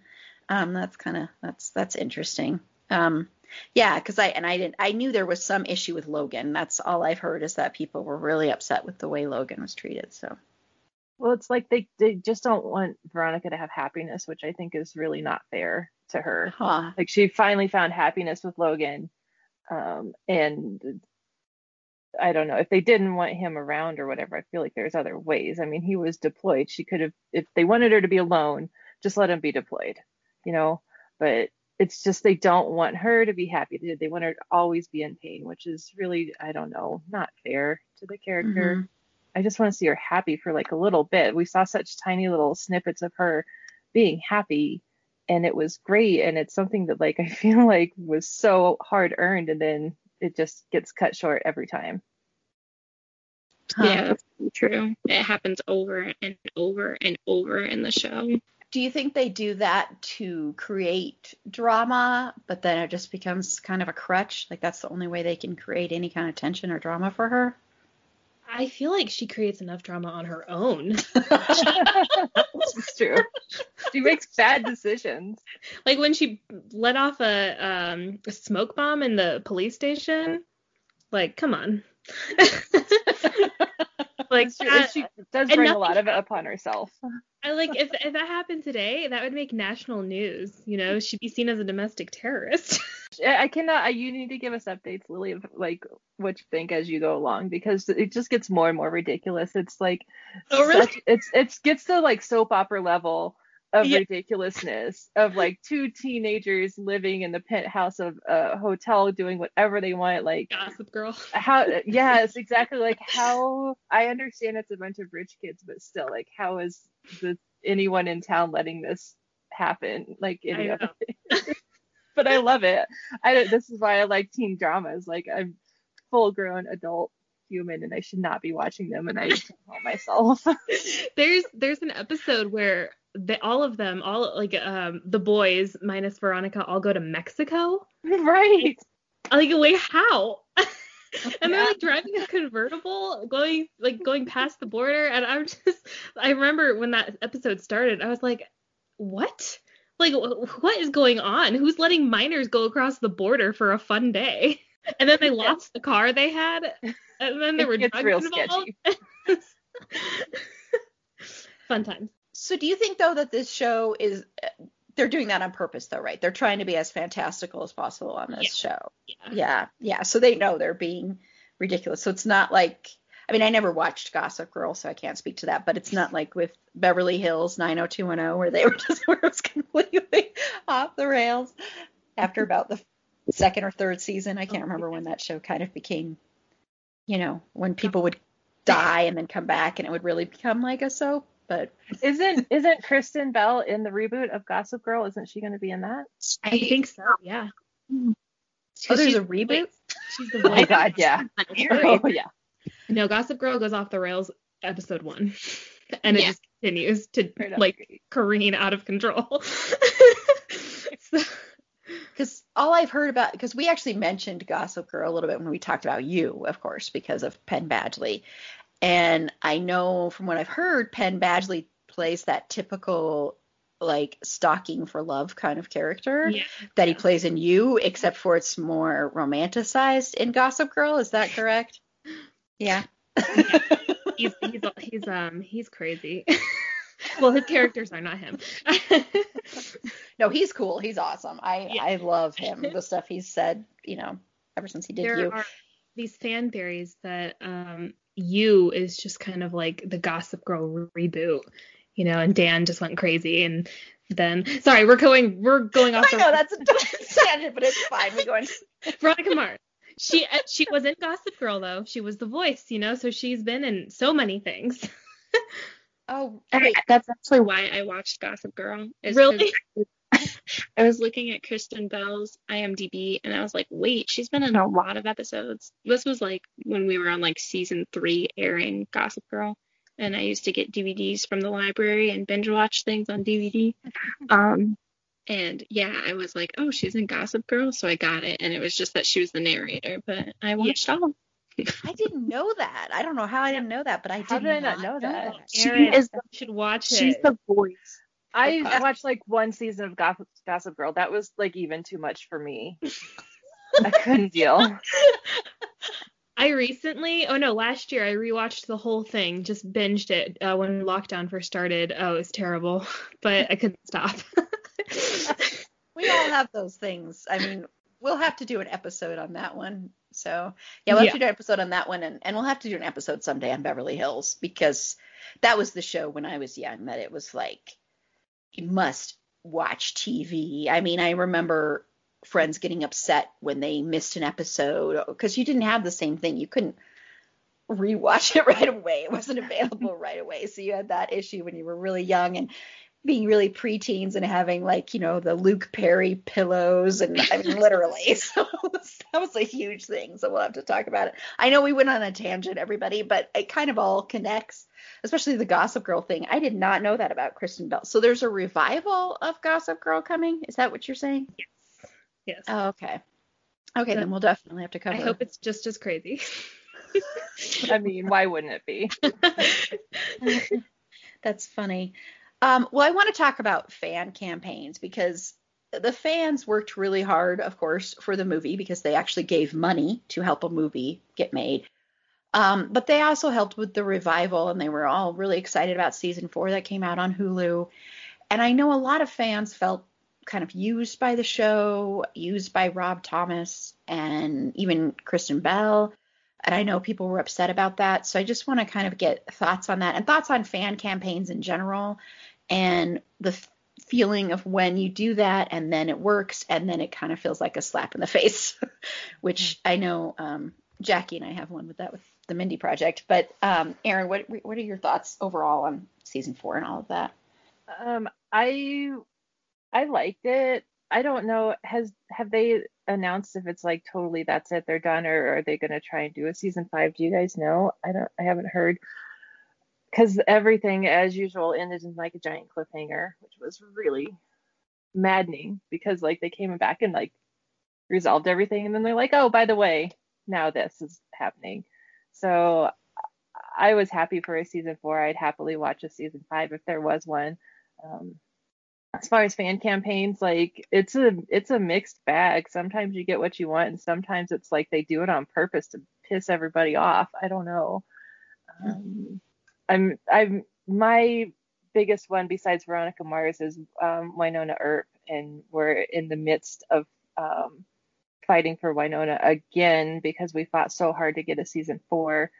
Um, that's kind of that's that's interesting. Um, yeah, because I and I didn't I knew there was some issue with Logan. That's all I've heard is that people were really upset with the way Logan was treated. So. Well, it's like they they just don't want Veronica to have happiness, which I think is really not fair to her. Huh. Like she finally found happiness with Logan, um, and I don't know if they didn't want him around or whatever. I feel like there's other ways. I mean, he was deployed. She could have, if they wanted her to be alone, just let him be deployed, you know. But it's just they don't want her to be happy. They want her to always be in pain, which is really, I don't know, not fair to the character. Mm-hmm. I just want to see her happy for like a little bit. We saw such tiny little snippets of her being happy and it was great and it's something that like I feel like was so hard earned and then it just gets cut short every time. Huh. Yeah, that's true. It happens over and over and over in the show. Do you think they do that to create drama, but then it just becomes kind of a crutch? Like that's the only way they can create any kind of tension or drama for her? I feel like she creates enough drama on her own. It's true. She makes bad decisions. Like when she let off a, um, a smoke bomb in the police station. Like, come on. like that, she does bring a lot of it upon herself. I like if if that happened today, that would make national news. You know, she'd be seen as a domestic terrorist. I cannot. I, you need to give us updates, Lily, of like what you think as you go along because it just gets more and more ridiculous. It's like, Oh, really? such, it's it's gets to like soap opera level of Yeah. ridiculousness of like two teenagers living in the penthouse of a hotel doing whatever they want. Like Gossip Girl. how? Yes, exactly. Like how? I understand it's a bunch of rich kids, but still, like how is the anyone in town letting this happen? Like any I of know. it. but I love it. I this is why I like teen dramas. Like I'm full grown adult human and I should not be watching them and I can't help myself. there's there's an episode where they, all of them, all like um the boys minus Veronica, all go to Mexico. right. Like wait, how? and they're like driving a convertible, going like going past the border, and I'm just I remember when that episode started, I was like, what? Like what is going on? Who's letting minors go across the border for a fun day? And then they lost the car they had, and then there were It gets drugs real involved. sketchy. Fun times. So do you think though that this show is eh, they're doing that on purpose though, right? They're trying to be as fantastical as possible on this show. Yeah. Yeah. Yeah. So they know they're being ridiculous. So it's not like I mean, I never watched Gossip Girl, so I can't speak to that, but it's not like with Beverly Hills 90210 where they were just where it was completely off the rails after about the second or third season. I can't remember when that show kind of became, you know, when people would die and then come back and it would really become like a soap. But Isn't isn't Kristen Bell in the reboot of Gossip Girl? Isn't she going to be in that? I think so. Yeah. oh, there's a reboot. She's the Oh my. God, yeah. Oh yeah. No, Gossip Girl goes off the rails episode one, and it Yeah. just continues to like the- careen out of control. So- Because all I've heard about, because we actually mentioned Gossip Girl a little bit when we talked about you, of course, because of Penn Badgley. And I know from what I've heard, Penn Badgley plays that typical, like, stalking for love kind of character yeah, that he plays in you, except for it's more romanticized in Gossip Girl. Is that correct? Yeah. he's he's he's um he's crazy. well, his characters are not him. no, he's cool. He's awesome. I, Yeah. I love him. The stuff he's said, you know, ever since he did there you. are these fan theories that um you is just kind of like the Gossip Girl re- reboot, you know, and Dan just went crazy and then sorry, we're going we're going off I the know that's a tangent, but it's fine. We're going. Veronica Mars. She uh, she was in Gossip Girl though. She was the voice, you know, so she's been in so many things. Oh, I- that's actually why I watched Gossip Girl. Really? I was looking at Kristen Bell's IMDb and I was like, wait, she's been in a lot of episodes. This was like when we were on like season three airing Gossip Girl. And I used to get DVDs from the library and binge watch things on DVD. Um, and yeah, I was like, oh, she's in Gossip Girl. So I got it. And it was just that she was the narrator, but I watched all. I didn't know that. I don't know how I didn't know that, but I How did, did I not know that? She Erin, is you should watch it. She's the voice. I Okay. watched like one season of Gossip, Gossip Girl. That was like even too much for me. I couldn't deal. I recently, oh no, last year I rewatched the whole thing, just binged it uh, when lockdown first started. Oh, it was terrible, but I couldn't stop. We all have those things. I mean, we'll have to do an episode on that one. So yeah, we'll have Yeah. to do an episode on that one, and, and we'll have to do an episode someday on Beverly Hills because that was the show when I was young that it was like you must watch TV. I mean, I remember friends getting upset when they missed an episode because you didn't have the same thing. You couldn't rewatch it right away. It wasn't available right away. So you had that issue when you were really young and being really preteens and having like, you know, the Luke Perry pillows and I mean literally. So that was a huge thing. So we'll have to talk about it. I know we went on a tangent, everybody, but it kind of all connects, especially the Gossip Girl thing. I did not know that about Kristen Bell. So there's a revival of Gossip Girl coming. Is that what you're saying? yes. Oh, okay. Okay, then we'll definitely have to cover I hope it's just as crazy. I mean, why wouldn't it be? That's funny. Um, well, I want to talk about fan campaigns because the fans worked really hard, of course, for the movie because they actually gave money to help a movie get made. Um, but they also helped with the revival, and they were all really excited about season four that came out on Hulu. And I know a lot of fans felt kind of used by the show, used by Rob Thomas and even Kristen Bell. And I know people were upset about that. So I just want to kind of get thoughts on that and thoughts on fan campaigns in general and the feeling of when you do that and then it works and then it kind of feels like a slap in the face, which I know um, Jacki and I have one with that with the Mindy Project. But um, Erin, what what are your thoughts overall on season four and all of that? Um, I I liked it. I don't know. Has have they announced if it's like totally that's it, they're done, or are they gonna try and do a season five? Do you guys know? I don't. I haven't heard. Because everything, as usual, ended in like a giant cliffhanger, which was really maddening. Because like they came back and like resolved everything, and then they're like, oh, by the way, now this is happening. So I was happy for a season four. I'd happily watch a season five if there was one. Um, as far as fan campaigns, like it's a it's a mixed bag. Sometimes you get what you want, and sometimes it's like they do it on purpose to piss everybody off. I don't know. Um, I'm I'm my biggest one besides Veronica Mars is um, Wynonna Earp, and we're in the midst of um, fighting for Wynonna again because we fought so hard to get a season four.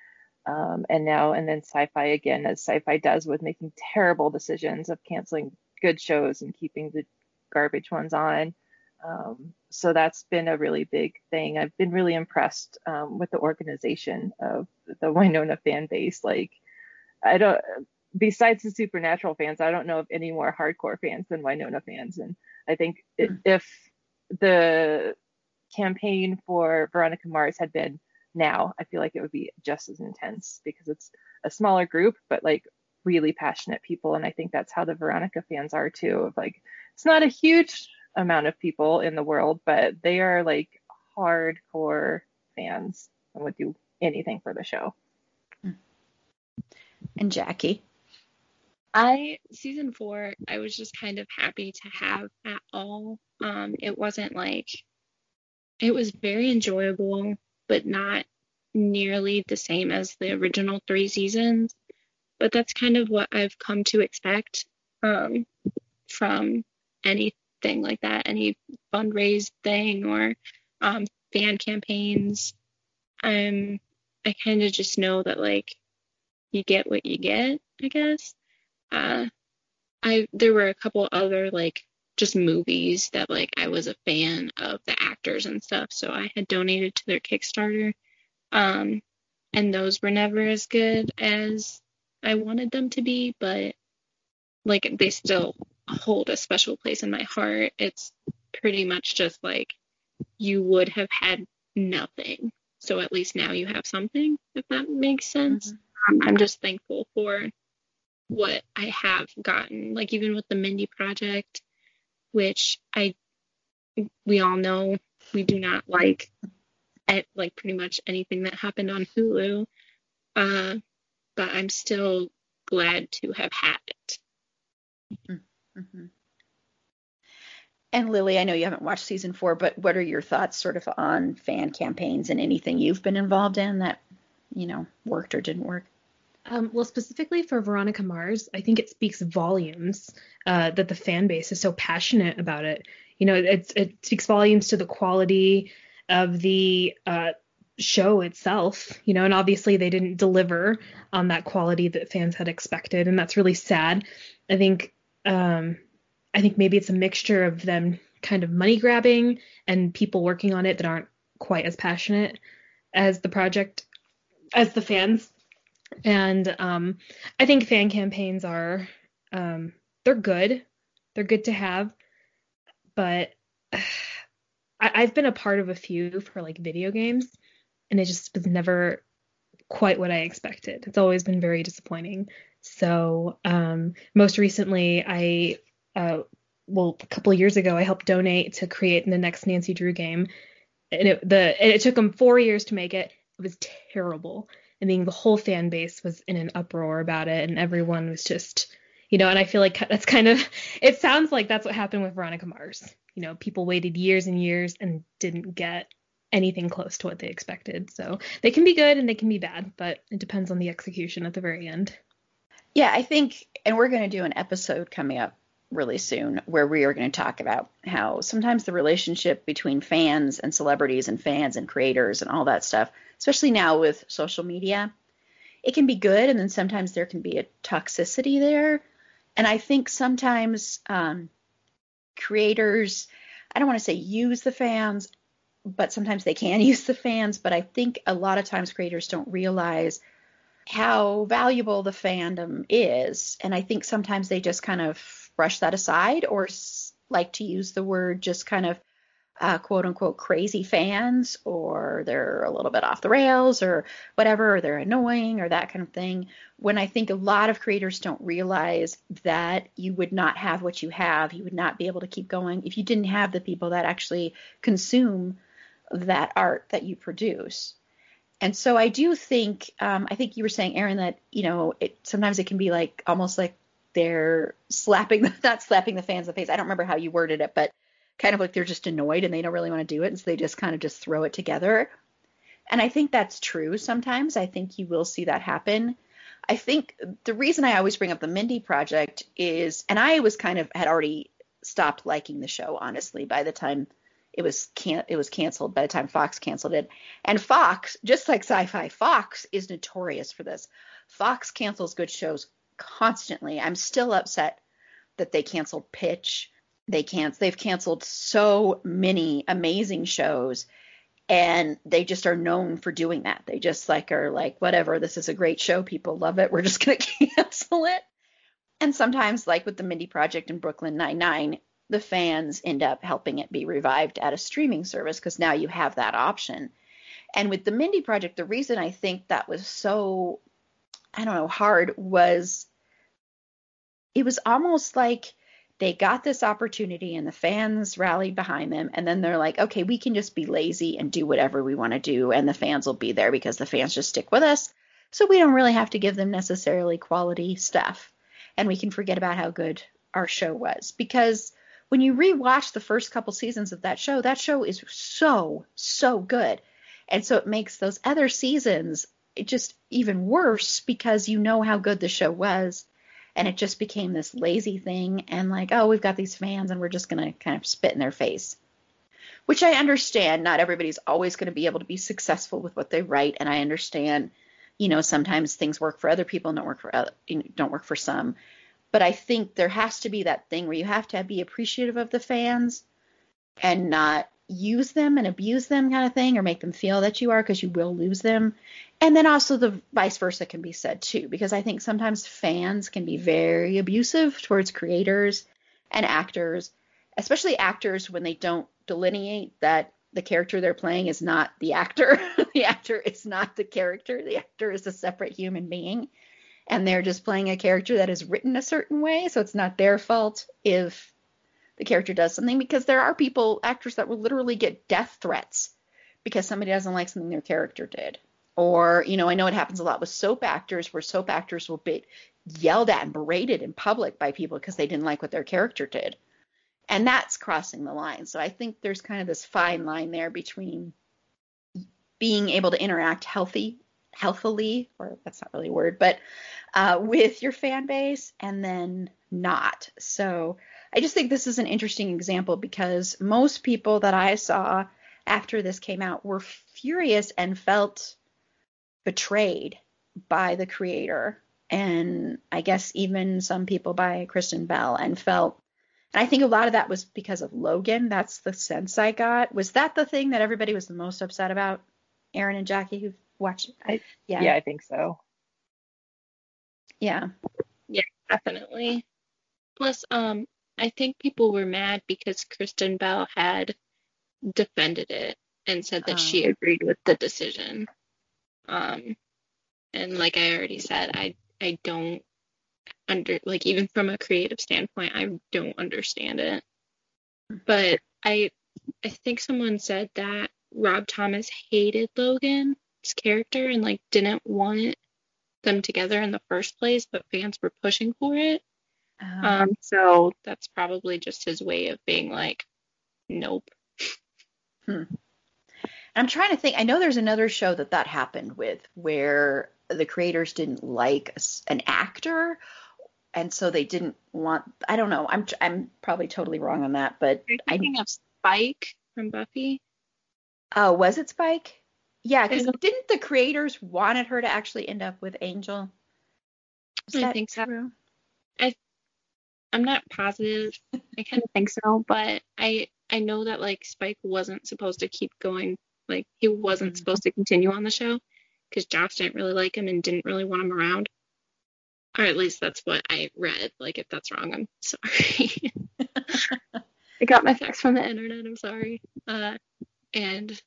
Um, and now and then Syfy again, as Syfy does with making terrible decisions of canceling good shows and keeping the garbage ones on. Um, so that's been a really big thing. I've been really impressed um, with the organization of the Wynonna fan base. Like, I don't, besides the Supernatural fans, I don't know of any more hardcore fans than Wynonna fans. And I think it, mm. if the campaign for Veronica Mars had been now, I feel like it would be just as intense because it's a smaller group, but like really passionate people and i think that's how the veronica fans are too of like it's not a huge amount of people in the world but they are like hardcore fans and would do anything for the show. And Jacki? I season four i was just kind of happy to have at all. Um it wasn't like it was very enjoyable but not nearly the same as the original three seasons but that's kind of what I've come to expect um, from anything like that, any fundraise thing or um, fan campaigns. Um, I kind of just know that like you get what you get, I guess. Uh, I there were a couple other like just movies that like I was a fan of the actors and stuff, so I had donated to their Kickstarter. Um, and those were never as good as I wanted them to be, but like they still hold a special place in my heart. It's pretty much just like you would have had nothing. So at least now you have something, if that makes sense. Mm-hmm. I'm just thankful for what I have gotten, like even with the Mindy project, which I we all know we do not like at like pretty much anything that happened on Hulu. Uh, but I'm still glad to have had it. Mm-hmm. And Lily, I know you haven't watched season four, but what are your thoughts sort of on fan campaigns and anything you've been involved in that, you know, worked or didn't work? Um, well, specifically for Veronica Mars, I think it speaks volumes uh, that the fan base is so passionate about it. You know, it, it speaks volumes to the quality of the uh, show itself, you know, and obviously they didn't deliver on that quality that fans had expected, and that's really sad. I think um, I think maybe it's a mixture of them kind of money grabbing and people working on it that aren't quite as passionate as the project as the fans. And um, I think fan campaigns are um, they're good. They're good to have, but I, I've been a part of a few for like video games and it just was never quite what I expected. It's always been very disappointing. So um, most recently, I uh, well a couple of years ago, I helped donate to create the next Nancy Drew game, and it, the it took them four years to make it. It was terrible. I mean, the whole fan base was in an uproar about it, and everyone was just, you know, and I feel like that's kind of, it sounds like that's what happened with Veronica Mars. You know, people waited years and years and didn't get anything close to what they expected. So they can be good and they can be bad, but it depends on the execution at the very end. Yeah, I think, and we're going to do an episode coming up really soon where we are going to talk about how sometimes the relationship between fans and celebrities and fans and creators and all that stuff, especially now with social media, it can be good and then sometimes there can be a toxicity there. And I think sometimes um, creators, I don't want to say use the fans, but sometimes they can use the fans. But I think a lot of times creators don't realize how valuable the fandom is. And I think sometimes they just kind of brush that aside or like to use the word just kind of uh, quote unquote crazy fans or they're a little bit off the rails or whatever, or they're annoying or that kind of thing. When I think a lot of creators don't realize that you would not have what you have, you would not be able to keep going if you didn't have the people that actually consume that art that you produce. And so I do think, um, I think you were saying, Erin, that you know, it sometimes it can be like almost like they're slapping, not slapping the fans in the face. I don't remember how you worded it, but kind of like they're just annoyed and they don't really want to do it, and so they just kind of just throw it together. And I think that's true sometimes. I think you will see that happen. I think the reason I always bring up the Mindy project is, and I was kind of had already stopped liking the show honestly by the time it was can it was canceled by the time Fox canceled it. And Fox, just like Syfy, Fox is notorious for this. Fox cancels good shows constantly. I'm still upset that they canceled Pitch. They can't they've canceled so many amazing shows and they just are known for doing that. They just like are like whatever, this is a great show, people love it. We're just going to cancel it. And sometimes like with the Mindy Project and Brooklyn Nine-Nine, the fans end up helping it be revived at a streaming service because now you have that option. And with the Mindy Project, the reason I think that was so, I don't know, hard was it was almost like they got this opportunity and the fans rallied behind them. And then they're like, okay, we can just be lazy and do whatever we want to do. And the fans will be there because the fans just stick with us. So we don't really have to give them necessarily quality stuff. And we can forget about how good our show was because when you rewatch the first couple seasons of that show, that show is so, so good. And so it makes those other seasons just even worse because you know how good the show was. And it just became this lazy thing and like, oh, we've got these fans and we're just going to kind of spit in their face. Which I understand. Not everybody's always going to be able to be successful with what they write. And I understand, you know, sometimes things work for other people and don't work for uh, other, don't work for some but I think there has to be that thing where you have to be appreciative of the fans and not use them and abuse them kind of thing or make them feel that you are because you will lose them. And then also the vice versa can be said too because I think sometimes fans can be very abusive towards creators and actors, especially actors when they don't delineate that the character they're playing is not the actor. the actor is not the character. The actor is a separate human being and they're just playing a character that is written a certain way, so it's not their fault if the character does something because there are people, actors that will literally get death threats because somebody doesn't like something their character did. Or, you know, I know it happens a lot with soap actors where soap actors will be yelled at and berated in public by people because they didn't like what their character did. And that's crossing the line. So I think there's kind of this fine line there between being able to interact healthy healthily, or that's not really a word, but uh, with your fan base and then not. So I just think this is an interesting example because most people that I saw after this came out were furious and felt betrayed by the creator. And I guess even some people by Kristen Bell and felt and I think a lot of that was because of Logan. That's the sense I got. Was that the thing that everybody was the most upset about? Erin and Jacki, who've watch I, yeah. Yeah, I think so. Yeah. Yeah, definitely. Plus, um, I think people were mad because Kristen Bell had defended it and said that she oh. agreed with the decision. Um, and like I already said, I I don't under like even from a creative standpoint, I don't understand it. But I I think someone said that Rob Thomas hated Logan character and like didn't want them together in the first place, but fans were pushing for it. Um, um, so that's probably just his way of being like, nope. Hmm. I'm trying to think. I know there's another show that that happened with where the creators didn't like an actor and so they didn't want. I don't know. I'm I'm probably totally wrong on that, but You're I thinking of Spike from Buffy. oh was it Spike? Yeah, because didn't the creators wanted her to actually end up with Angel? Is I think so. true? I'm not positive. I kind of think so, but I I know that like Spike wasn't supposed to keep going. Like he wasn't Mhm. supposed to continue on the show because Joss didn't really like him and didn't really want him around. Or at least that's what I read. Like if that's wrong, I'm sorry. I got my facts from the internet. I'm sorry. Uh, and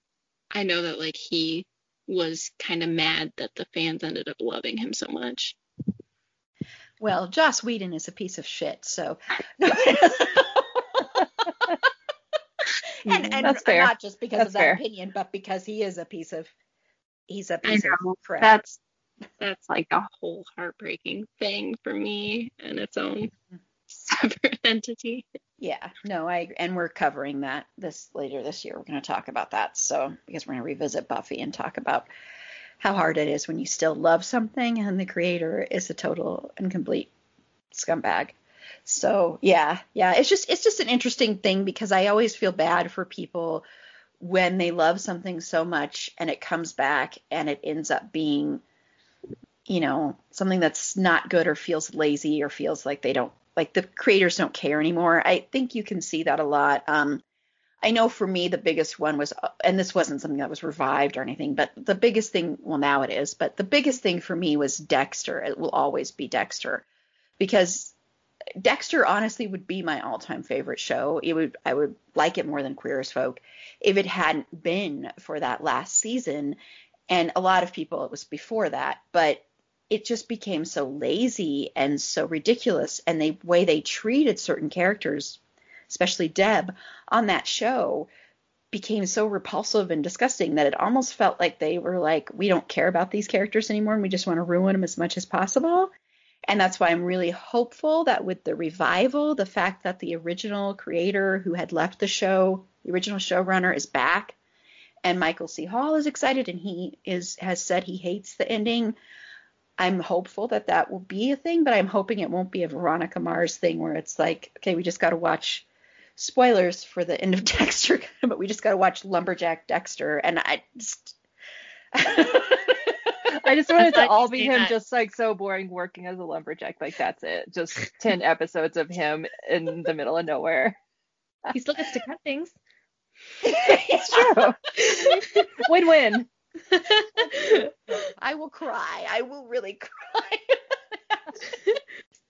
I know that like he was kind of mad that the fans ended up loving him so much. Well, Joss Whedon is a piece of shit, so. and and That's fair. not just because That's of that fair. opinion, but because he is a piece of he's a piece know. of crap. That's that's like a whole heartbreaking thing for me and its own mm-hmm. separate entity. Yeah, no, I agree. and we're covering that this later this year. We're going to talk about that. So because we're going to revisit Buffy and talk about how hard it is when you still love something and the creator is a total and complete scumbag. So yeah, yeah, it's just it's just an interesting thing because I always feel bad for people when they love something so much and it comes back and it ends up being you know something that's not good or feels lazy or feels like they don't like the creators don't care anymore. I think you can see that a lot. Um I know for me the biggest one was and this wasn't something that was revived or anything, but the biggest thing well now it is, but the biggest thing for me was Dexter. It will always be Dexter because Dexter honestly would be my all-time favorite show. It would I would like it more than Queer as Folk if it hadn't been for that last season. And a lot of people it was before that, but it just became so lazy and so ridiculous and the way they treated certain characters, especially Deb on that show became so repulsive and disgusting that it almost felt like they were like we don't care about these characters anymore and we just want to ruin them as much as possible. And that's why I'm really hopeful that with the revival, the fact that the original creator who had left the show, the original showrunner, is back, and Michael C. Hall is excited, and he is has said he hates the ending. I'm hopeful that that will be a thing, but I'm hoping it won't be a Veronica Mars thing where it's like, okay, we just got to watch spoilers for the end of Dexter, but we just got to watch Lumberjack Dexter, and I just. I just want it glad to all be him that. just like so boring working as a lumberjack. Like that's it. Just 10 episodes of him in the middle of nowhere. He still gets to cut things. It's true. win win. I will cry. I will really cry.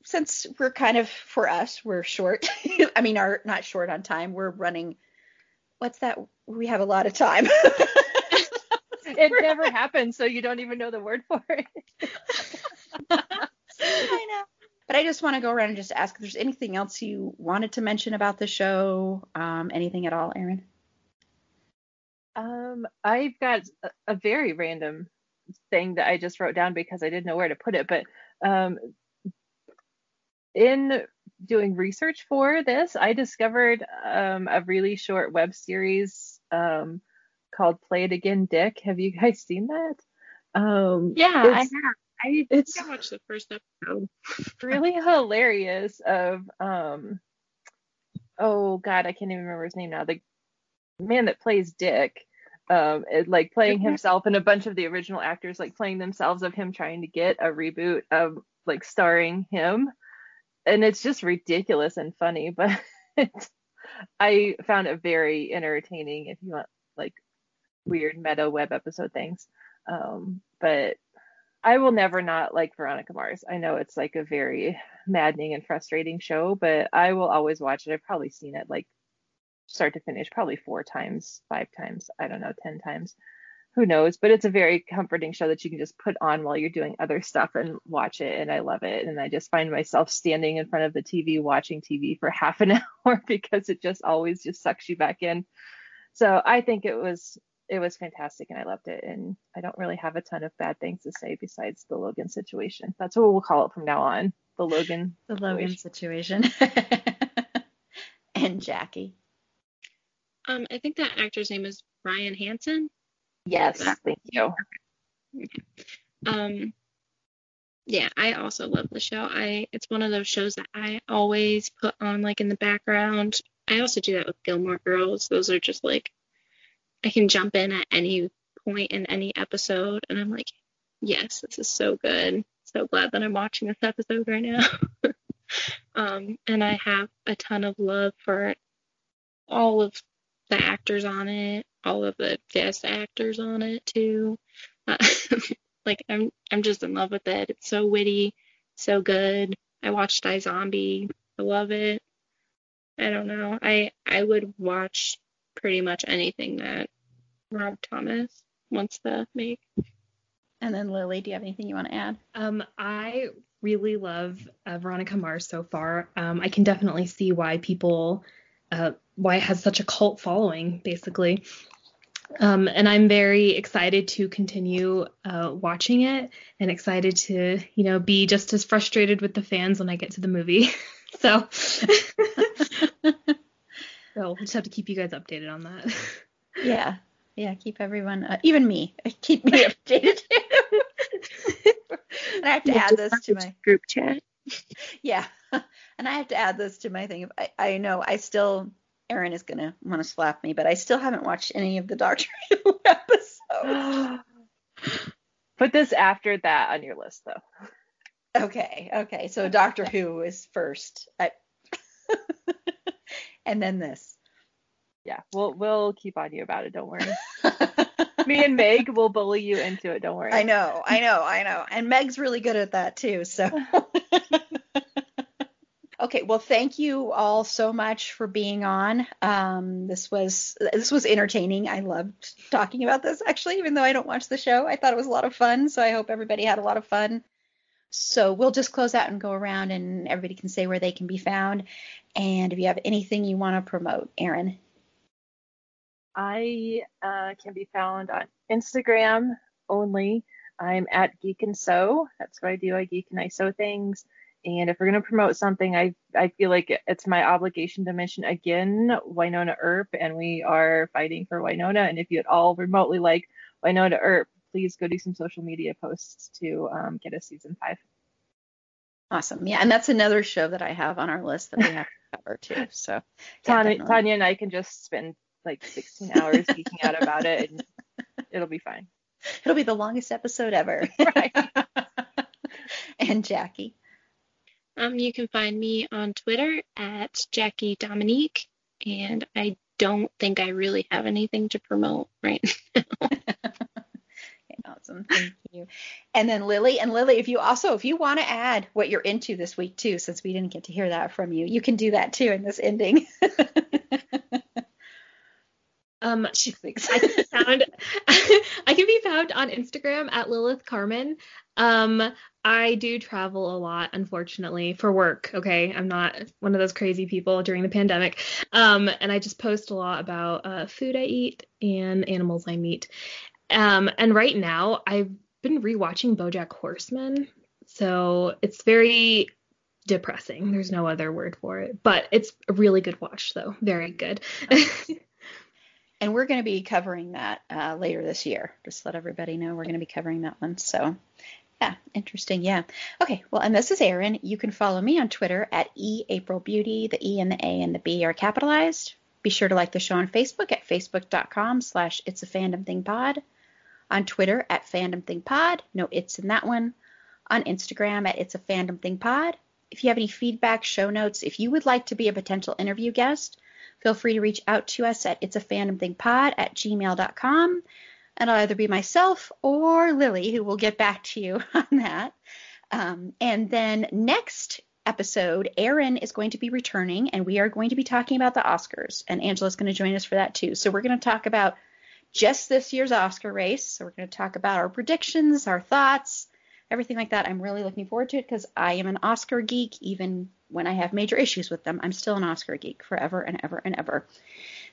Since we're kind of for us, we're short. I mean, are not short on time. We're running. What's that? We have a lot of time. It never happens, so you don't even know the word for it. I know. But I just want to go around and just ask if there's anything else you wanted to mention about the show. Um, anything at all, Erin? Um, I've got a, a very random thing that I just wrote down because I didn't know where to put it, but um, in doing research for this, I discovered um, a really short web series um, called Play It Again, Dick. Have you guys seen that? Um, Yeah, I have. I it's- think I watched the first episode. really hilarious of um oh god i can't even remember his name now the man that plays dick um it, like playing Mhm. himself and a bunch of the original actors like playing themselves of him trying to get a reboot of like starring him and it's just ridiculous and funny but i found it very entertaining if you want like weird meta web episode things um but I will never not like Veronica Mars. I know it's like a very maddening and frustrating show, but I will always watch it. I've probably seen it like start to finish probably four times, five times, I don't know, 10 times. Who knows? But it's a very comforting show that you can just put on while you're doing other stuff and watch it. And I love it. And I just find myself standing in front of the TV watching TV for half an hour because it just always just sucks you back in. So I think it was it was fantastic and I loved it. And I don't really have a ton of bad things to say besides the Logan situation. That's what we'll call it from now on. The Logan. The Logan situation. and Jacki. Um, I think that actor's name is Ryan Hansen. Yes, thank you. Um, yeah, I also love the show. I it's one of those shows that I always put on like in the background. I also do that with Gilmore Girls. Those are just like I can jump in at any point in any episode and I'm like, yes, this is so good. So glad that I'm watching this episode right now. um, and I have a ton of love for all of the actors on it, all of the guest actors on it too. Uh, like I'm I'm just in love with it. It's so witty, so good. I watched zombie I love it. I don't know. I I would watch pretty much anything that Rob Thomas wants to make. And then Lily, do you have anything you want to add? Um, I really love uh, Veronica Mars so far. Um, I can definitely see why people, uh, why it has such a cult following, basically. Um, and I'm very excited to continue uh, watching it and excited to, you know, be just as frustrated with the fans when I get to the movie. so, so we'll just have to keep you guys updated on that. Yeah, yeah, keep everyone, uh, even me, keep me updated. and I have to add this to my group chat. Yeah, and I have to add this to my thing. I, I know I still Erin is gonna want to slap me, but I still haven't watched any of the Doctor Who episodes. Put this after that on your list, though. Okay, okay. So Doctor Who is first, I... and then this. Yeah, we'll we'll keep on you about it. Don't worry. Me and Meg will bully you into it. Don't worry. I know, I know, I know. And Meg's really good at that too. So. Okay, well, thank you all so much for being on. Um, this was this was entertaining. I loved talking about this actually, even though I don't watch the show. I thought it was a lot of fun, so I hope everybody had a lot of fun. So we'll just close out and go around, and everybody can say where they can be found. And if you have anything you want to promote, Erin. I uh, can be found on Instagram only. I'm at Geek and Sew. That's what I do. I geek and I sew things. And if we're going to promote something, I I feel like it's my obligation to mention again Wynonna Earp, and we are fighting for Wynonna. And if you at all remotely like Wynonna Earp, please go do some social media posts to um, get us season five. Awesome. Yeah, and that's another show that I have on our list that we have to cover too. So yeah, Tanya, Tanya and I can just spend like 16 hours geeking out about it, and it'll be fine. It'll be the longest episode ever. Right. and Jacki. Um, you can find me on Twitter at Jacki Dominique, and I don't think I really have anything to promote right now. awesome, thank you. And then Lily, and Lily, if you also if you want to add what you're into this week too, since we didn't get to hear that from you, you can do that too in this ending. Um, I can be found. I can be found on Instagram at Lillith Carmen. Um, I do travel a lot, unfortunately, for work. Okay, I'm not one of those crazy people during the pandemic. Um, and I just post a lot about uh, food I eat and animals I meet. Um, and right now I've been rewatching BoJack Horseman, so it's very depressing. There's no other word for it, but it's a really good watch, though. Very good. and we're going to be covering that uh, later this year. Just let everybody know we're going to be covering that one. So, yeah, interesting. Yeah. Okay. Well, and this is Erin. You can follow me on Twitter at eaprilbeauty. The E and the A and the B are capitalized. Be sure to like the show on Facebook at facebook.com slash it's a fandom thing pod. On Twitter at fandom thing pod. No it's in that one. On Instagram at it's a fandom thing pod. If you have any feedback, show notes, if you would like to be a potential interview guest, feel free to reach out to us at it's a fandom thing pod at gmail.com. And I'll either be myself or Lily who will get back to you on that. Um, and then next episode, Erin is going to be returning and we are going to be talking about the Oscars. And Angela's going to join us for that too. So we're going to talk about just this year's Oscar race. So we're going to talk about our predictions, our thoughts, everything like that. I'm really looking forward to it because I am an Oscar geek, even when I have major issues with them. I'm still an Oscar geek forever and ever and ever.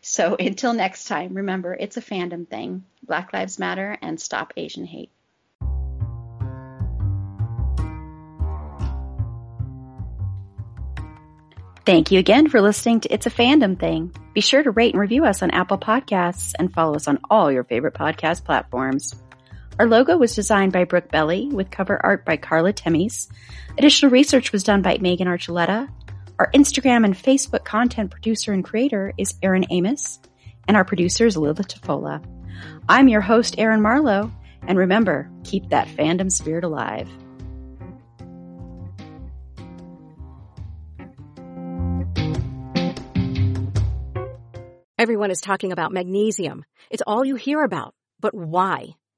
So until next time, remember it's a fandom thing. Black Lives Matter and stop Asian hate. Thank you again for listening to It's a Fandom Thing. Be sure to rate and review us on Apple Podcasts and follow us on all your favorite podcast platforms. Our logo was designed by Brooke Belli with cover art by Carla Temis. Additional research was done by Megan Archuleta. Our Instagram and Facebook content producer and creator is Erin Amos, and our producer is Lila Tafolla. I'm your host, Erin Marlowe, and remember, keep that fandom spirit alive. Everyone is talking about magnesium. It's all you hear about. But why?